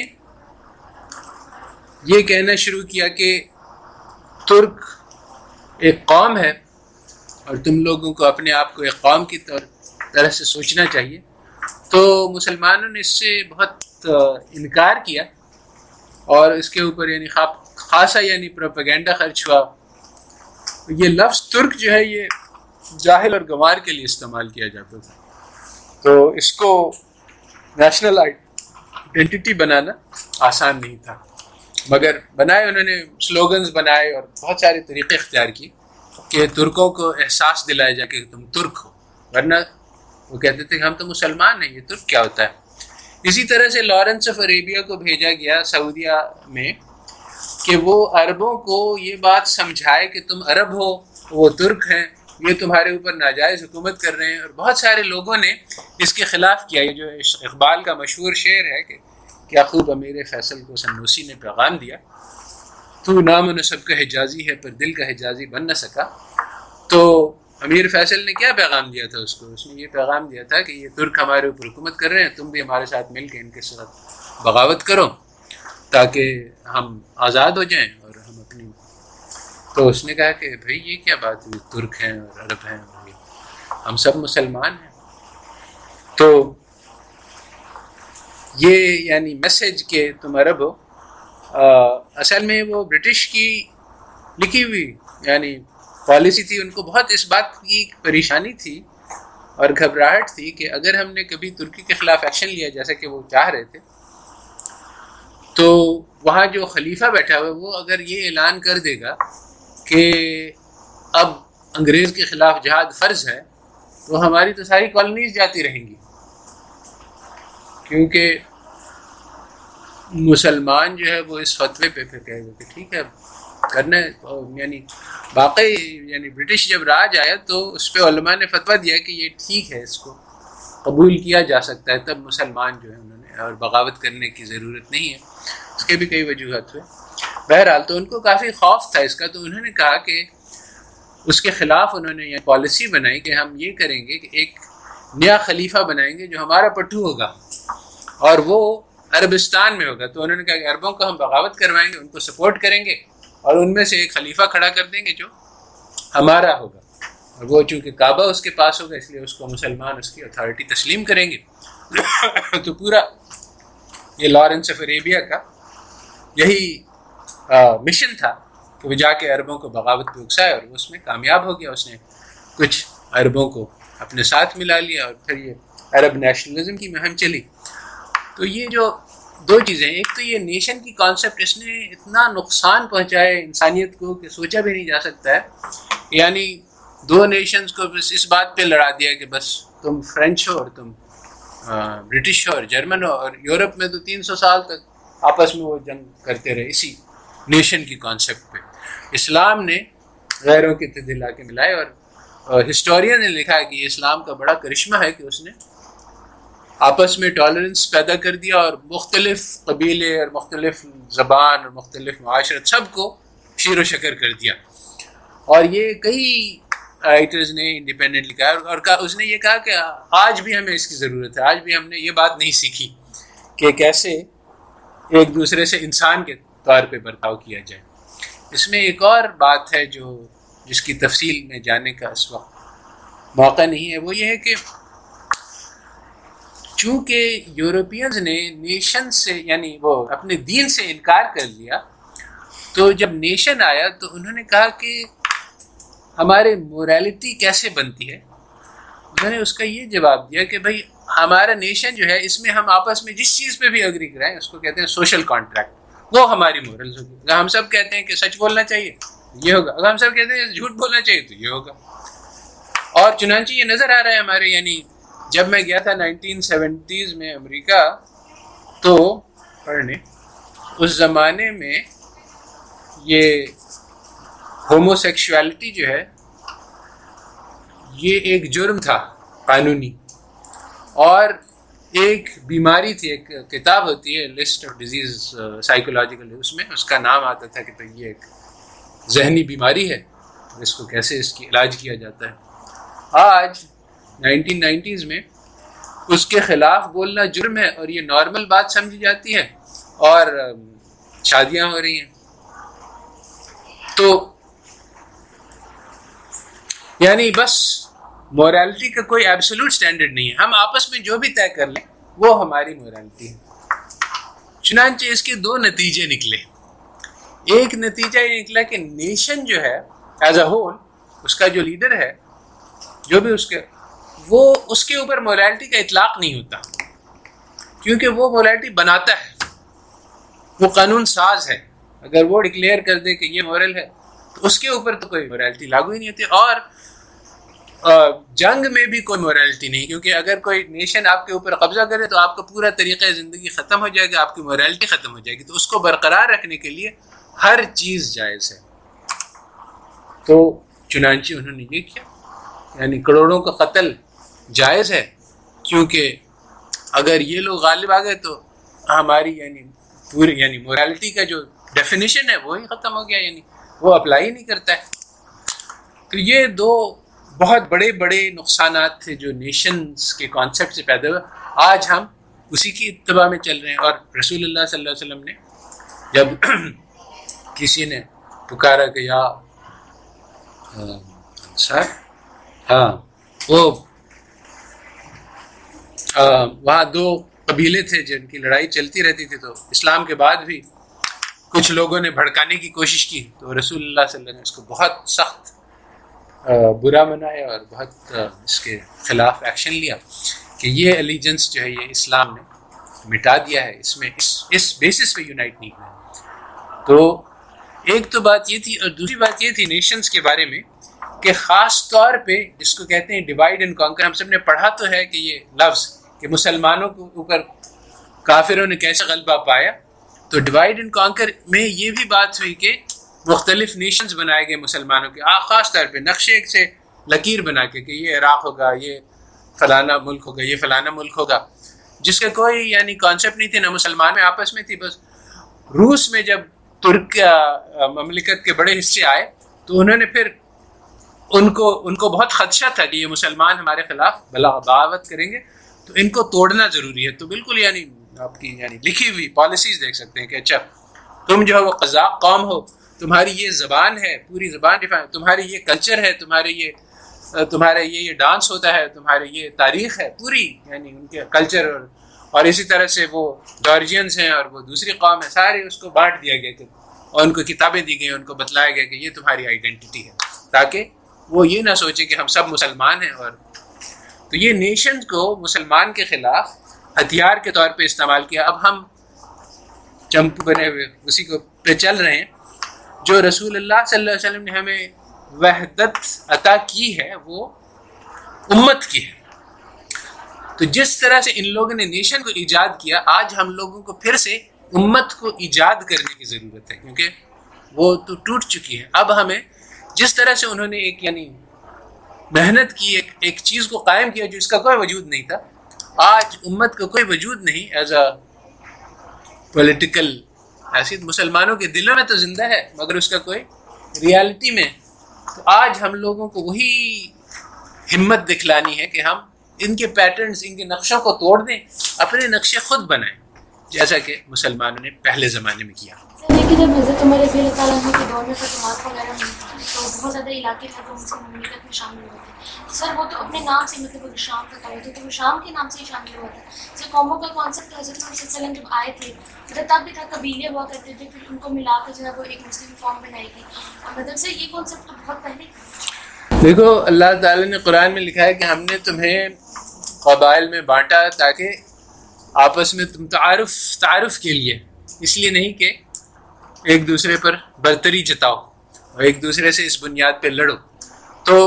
یہ کہنا شروع کیا کہ ترک ایک قوم ہے اور تم لوگوں کو اپنے آپ کو ایک قوم کی طرح سے سوچنا چاہیے تو مسلمانوں نے اس سے بہت انکار کیا اور اس کے اوپر یعنی خاصا یعنی پروپیگنڈا خرچ ہوا یہ لفظ ترک جو ہے یہ جاہل اور گوار کے لیے استعمال کیا جاتا تھا تو اس کو نیشنل آئیڈینٹی بنانا آسان نہیں تھا مگر بنائے انہوں نے سلوگنز بنائے اور بہت سارے طریقے اختیار کیے کہ ترکوں کو احساس دلایا جائے کہ تم ترک ہو ورنہ وہ کہتے تھے کہ ہم تو مسلمان ہیں یہ ترک کیا ہوتا ہے اسی طرح سے لارنس آف عربیہ کو بھیجا گیا سعودیہ میں کہ وہ عربوں کو یہ بات سمجھائے کہ تم عرب ہو وہ ترک ہیں یہ تمہارے اوپر ناجائز حکومت کر رہے ہیں اور بہت سارے لوگوں نے اس کے خلاف کیا یہ جو اقبال کا مشہور شعر ہے کہ کیا خوب امیر فیصل کو سنوسی نے پیغام دیا تو نام نصب کا حجازی ہے پر دل کا حجازی بن نہ سکا تو امیر فیصل نے کیا پیغام دیا تھا اس کو اس نے یہ پیغام دیا تھا کہ یہ ترک ہمارے اوپر حکومت کر رہے ہیں تم بھی ہمارے ساتھ مل کے ان کے ساتھ بغاوت کرو تاکہ ہم آزاد ہو جائیں اور ہم اپنی تو اس نے کہا کہ بھائی یہ کیا بات ہوئی ترک ہیں اور عرب ہیں اور ہم سب مسلمان ہیں تو یہ یعنی میسج کہ تم عرب ہو اصل میں وہ برٹش کی لکھی ہوئی یعنی پالیسی تھی ان کو بہت اس بات کی پریشانی تھی اور گھبراہٹ تھی کہ اگر ہم نے کبھی ترکی کے خلاف ایکشن لیا جیسا کہ وہ چاہ رہے تھے تو وہاں جو خلیفہ بیٹھا ہوا وہ اگر یہ اعلان کر دے گا کہ اب انگریز کے خلاف جہاد فرض ہے تو ہماری تو ساری کالونیز جاتی رہیں گی کیونکہ مسلمان جو ہے وہ اس فتوے پہ پھر کہے گئے کہ ٹھیک ہے کرنا یعنی واقعی یعنی برٹش جب راج آیا تو اس پہ علماء نے فتویٰ دیا کہ یہ ٹھیک ہے اس کو قبول کیا جا سکتا ہے تب مسلمان جو ہے انہوں نے اور بغاوت کرنے کی ضرورت نہیں ہے اس کے بھی کئی وجوہات ہوئے بہرحال تو ان کو کافی خوف تھا اس کا تو انہوں نے کہا کہ اس کے خلاف انہوں نے یہ پالیسی بنائی کہ ہم یہ کریں گے کہ ایک نیا خلیفہ بنائیں گے جو ہمارا پٹو ہوگا اور وہ عربستان میں ہوگا تو انہوں نے کہا کہ عربوں کو ہم بغاوت کروائیں گے ان کو سپورٹ کریں گے اور ان میں سے ایک خلیفہ کھڑا کر دیں گے جو ہمارا ہوگا اور وہ چونکہ کعبہ اس کے پاس ہوگا اس لیے اس کو مسلمان اس کی اتھارٹی تسلیم کریں گے تو پورا یہ لارنس آف عربیہ کا یہی مشن تھا کہ وہ جا کے عربوں کو بغاوت پہ اکسائے اور وہ اس میں کامیاب ہو گیا اس نے کچھ عربوں کو اپنے ساتھ ملا لیا اور پھر یہ عرب نیشنلزم کی مہم چلی تو یہ جو دو چیزیں ایک تو یہ نیشن کی کانسیپٹ اس نے اتنا نقصان پہنچایا انسانیت کو کہ سوچا بھی نہیں جا سکتا ہے یعنی دو نیشنز کو بس اس بات پہ لڑا دیا کہ بس تم فرینچ ہو اور تم برٹش ہو اور جرمن ہو اور یورپ میں تو تین سو سال تک آپس میں وہ جنگ کرتے رہے اسی نیشن کی کانسیپٹ پہ اسلام نے غیروں کے تدلا کے ملائے اور ہسٹورین نے لکھا ہے کہ یہ اسلام کا بڑا کرشمہ ہے کہ اس نے آپس میں ٹالرنس پیدا کر دیا اور مختلف قبیلے اور مختلف زبان اور مختلف معاشرت سب کو شیر و شکر کر دیا اور یہ کئی رائٹرز نے لکھا کہا اور اس نے یہ کہا کہ آج بھی ہمیں اس کی ضرورت ہے آج بھی ہم نے یہ بات نہیں سیکھی کہ کیسے ایک دوسرے سے انسان کے طور پہ برتاؤ کیا جائے اس میں ایک اور بات ہے جو جس کی تفصیل میں جانے کا اس وقت موقع نہیں ہے وہ یہ ہے کہ چونکہ یورپینز نے نیشن سے یعنی وہ اپنے دین سے انکار کر لیا تو جب نیشن آیا تو انہوں نے کہا کہ ہمارے موریلٹی کیسے بنتی ہے انہوں نے اس کا یہ جواب دیا کہ بھائی ہمارا نیشن جو ہے اس میں ہم آپس میں جس چیز پہ بھی اگری کرائیں اس کو کہتے ہیں سوشل کانٹریکٹ وہ ہماری مورلز ہوگی اگر ہم سب کہتے ہیں کہ سچ بولنا چاہیے یہ ہوگا اگر ہم سب کہتے ہیں جھوٹ بولنا چاہیے تو یہ ہوگا اور چنانچہ یہ نظر آ رہا ہے ہمارے یعنی جب میں گیا تھا نائنٹین سیونٹیز میں امریکہ تو پڑھنے اس زمانے میں یہ ہومو سیکشوالٹی جو ہے یہ ایک جرم تھا قانونی اور ایک بیماری تھی ایک کتاب ہوتی ہے لسٹ آف ڈیزیز سائیکولوجیکل اس میں اس کا نام آتا تھا کہ بھائی یہ ایک ذہنی بیماری ہے اس کو کیسے اس کی علاج کیا جاتا ہے آج نائنٹین نائنٹیز میں اس کے خلاف بولنا جرم ہے اور یہ نارمل بات سمجھی جاتی ہے اور شادیاں ہو رہی ہیں تو یعنی بس موریلٹی کا کوئی ایبسلوٹ سٹینڈرڈ نہیں ہے ہم آپس میں جو بھی طے کر لیں وہ ہماری موریلٹی ہے چنانچہ اس کے دو نتیجے نکلے ایک نتیجہ یہ نکلا کہ نیشن جو ہے ایز اے ہول اس کا جو لیڈر ہے جو بھی اس کے وہ اس کے اوپر مورالٹی کا اطلاق نہیں ہوتا کیونکہ وہ مورالٹی بناتا ہے وہ قانون ساز ہے اگر وہ ڈکلیئر کر دے کہ یہ مورل ہے تو اس کے اوپر تو کوئی مورالٹی لاگو ہی نہیں ہوتی اور جنگ میں بھی کوئی مورالٹی نہیں کیونکہ اگر کوئی نیشن آپ کے اوپر قبضہ کرے تو آپ کا پورا طریقہ زندگی ختم ہو جائے گا آپ کی مورالٹی ختم ہو جائے گی تو اس کو برقرار رکھنے کے لیے ہر چیز جائز ہے تو چنانچہ انہوں نے یہ کیا یعنی کروڑوں کا قتل جائز ہے کیونکہ اگر یہ لوگ غالب آ گئے تو ہماری یعنی پوری یعنی مورالٹی کا جو ڈیفینیشن ہے وہی ختم ہو گیا یعنی وہ اپلائی نہیں کرتا ہے تو یہ دو بہت بڑے بڑے نقصانات تھے جو نیشنز کے کانسیپٹ سے پیدا ہوئے آج ہم اسی کی اتباع میں چل رہے ہیں اور رسول اللہ صلی اللہ علیہ وسلم نے جب کسی نے پکارا یا سر ہاں وہ وہاں دو قبیلے تھے جن کی لڑائی چلتی رہتی تھی تو اسلام کے بعد بھی کچھ لوگوں نے بھڑکانے کی کوشش کی تو رسول اللہ صلی اللہ علیہ وسلم نے اس کو بہت سخت برا منایا اور بہت اس کے خلاف ایکشن لیا کہ یہ الیجنس جو ہے یہ اسلام نے مٹا دیا ہے اس میں اس اس بیسس پہ یونائٹ نہیں ہوا تو ایک تو بات یہ تھی اور دوسری بات یہ تھی نیشنز کے بارے میں کہ خاص طور پہ جس کو کہتے ہیں ڈیوائڈ اینڈ کانکر ہم سب نے پڑھا تو ہے کہ یہ لفظ کہ مسلمانوں کو اوپر کافروں نے کیسے غلبہ پایا تو ڈیوائڈ اینڈ کانکر میں یہ بھی بات ہوئی کہ مختلف نیشنز بنائے گئے مسلمانوں کے خاص طور پہ نقشے سے لکیر بنا کے کہ یہ عراق ہوگا یہ فلانا ملک ہوگا یہ فلانا ملک ہوگا جس کا کوئی یعنی کانسیپٹ نہیں تھے نہ مسلمان میں آپس میں تھی بس روس میں جب ترک مملکت کے بڑے حصے آئے تو انہوں نے پھر ان کو ان کو بہت خدشہ تھا کہ یہ مسلمان ہمارے خلاف بلا بغاوت کریں گے تو ان کو توڑنا ضروری ہے تو بالکل یعنی آپ کی یعنی لکھی ہوئی پالیسیز دیکھ سکتے ہیں کہ اچھا تم جو ہے وہ قزاق قوم ہو تمہاری یہ زبان ہے پوری زبان ڈیفائن تمہاری یہ کلچر ہے تمہارے یہ تمہارا یہ یہ ڈانس ہوتا ہے تمہارے یہ تاریخ ہے پوری یعنی ان کے کلچر اور اسی طرح سے وہ جارجینس ہیں اور وہ دوسری قوم ہیں سارے اس کو بانٹ دیا گیا کہ اور ان کو کتابیں دی گئیں ان کو بتلایا گیا کہ یہ تمہاری آئیڈینٹی ہے تاکہ وہ یہ نہ سوچے کہ ہم سب مسلمان ہیں اور تو یہ نیشن کو مسلمان کے خلاف ہتھیار کے طور پہ استعمال کیا اب ہم چمپ بنے ہوئے اسی کو پہ چل رہے ہیں جو رسول اللہ صلی اللہ علیہ وسلم نے ہمیں وحدت عطا کی ہے وہ امت کی ہے تو جس طرح سے ان لوگوں نے نیشن کو ایجاد کیا آج ہم لوگوں کو پھر سے امت کو ایجاد کرنے کی ضرورت ہے کیونکہ وہ تو ٹوٹ چکی ہے اب ہمیں جس طرح سے انہوں نے ایک یعنی محنت کی ایک ایک چیز کو قائم کیا جو اس کا کوئی وجود نہیں تھا آج امت کا کوئی وجود نہیں ایز اے پولیٹیکل حیثیت مسلمانوں کے دلوں میں تو زندہ ہے مگر اس کا کوئی ریالٹی میں تو آج ہم لوگوں کو وہی ہمت دکھلانی ہے کہ ہم ان کے پیٹرنز ان کے نقشوں کو توڑ دیں اپنے نقشے خود بنائیں جیسا کہ مسلمانوں نے پہلے زمانے میں کیا تو بہت زیادہ علاقے مملکت میں شامل ہوئے سر وہ تو اپنے نام سے مطلب وہ شام کا کالج ہے تو وہ شام کے نام سے ہی شامل ہوا تھا سر قوموں کا کانسیپٹ حضرت وسلم جب آئے تھے مطلب تب بھی تھا قبیلے ہوا کرتے تھے پھر ان کو ملا کر جو ہے وہ ایک مسلم فارم بنائی گئی اور مطلب سر یہ کانسیپٹ تو بہت پہلے دیکھو اللہ تعالیٰ نے قرآن میں لکھا ہے کہ ہم نے تمہیں قبائل میں بانٹا تاکہ آپس میں تم تعارف تعارف کے لیے اس لیے نہیں کہ ایک دوسرے پر برتری جتاؤ اور ایک دوسرے سے اس بنیاد پہ لڑو تو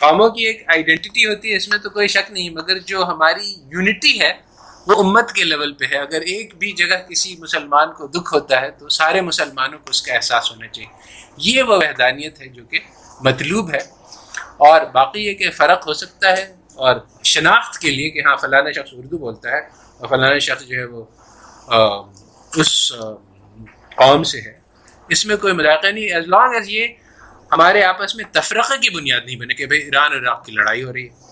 قوموں کی ایک آئیڈینٹی ہوتی ہے اس میں تو کوئی شک نہیں مگر جو ہماری یونٹی ہے وہ امت کے لیول پہ ہے اگر ایک بھی جگہ کسی مسلمان کو دکھ ہوتا ہے تو سارے مسلمانوں کو اس کا احساس ہونا چاہیے یہ وہ وحدانیت ہے جو کہ مطلوب ہے اور باقی یہ کہ فرق ہو سکتا ہے اور شناخت کے لیے کہ ہاں فلانا شخص اردو بولتا ہے اور فلانا شخص جو ہے وہ اس قوم سے ہے اس میں کوئی مذاق نہیں ایز لانگ ایز یہ ہمارے آپس میں تفرقہ کی بنیاد نہیں بنے کہ بھائی ایران اور عراق کی لڑائی ہو رہی ہے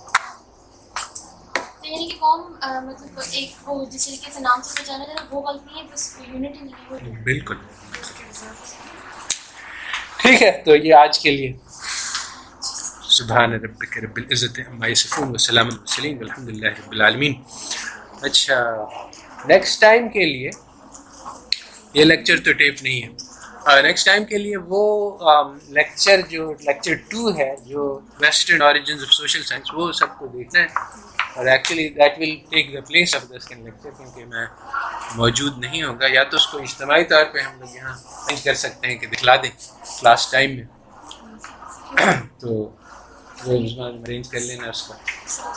بالکل ٹھیک ہے تو یہ آج کے لیے سبحان ربک رب العزت عمائفون وسلم وسلیم الحمد للہ رب العالمین اچھا نیکسٹ ٹائم کے لیے یہ لیکچر تو ٹیپ نہیں ہے نیکسٹ ٹائم کے لیے وہ لیکچر جو لیکچر ٹو ہے جو western origins of social science وہ سب کو دیکھنا ہے اور actually that will take the place of the this lecture کیونکہ میں موجود نہیں ہوگا یا تو اس کو اجتماعی طور پہ ہم لوگ یہاں کر سکتے ہیں کہ دکھلا دیں لاسٹ ٹائم میں تو وہ ارینج کر لینا اس کا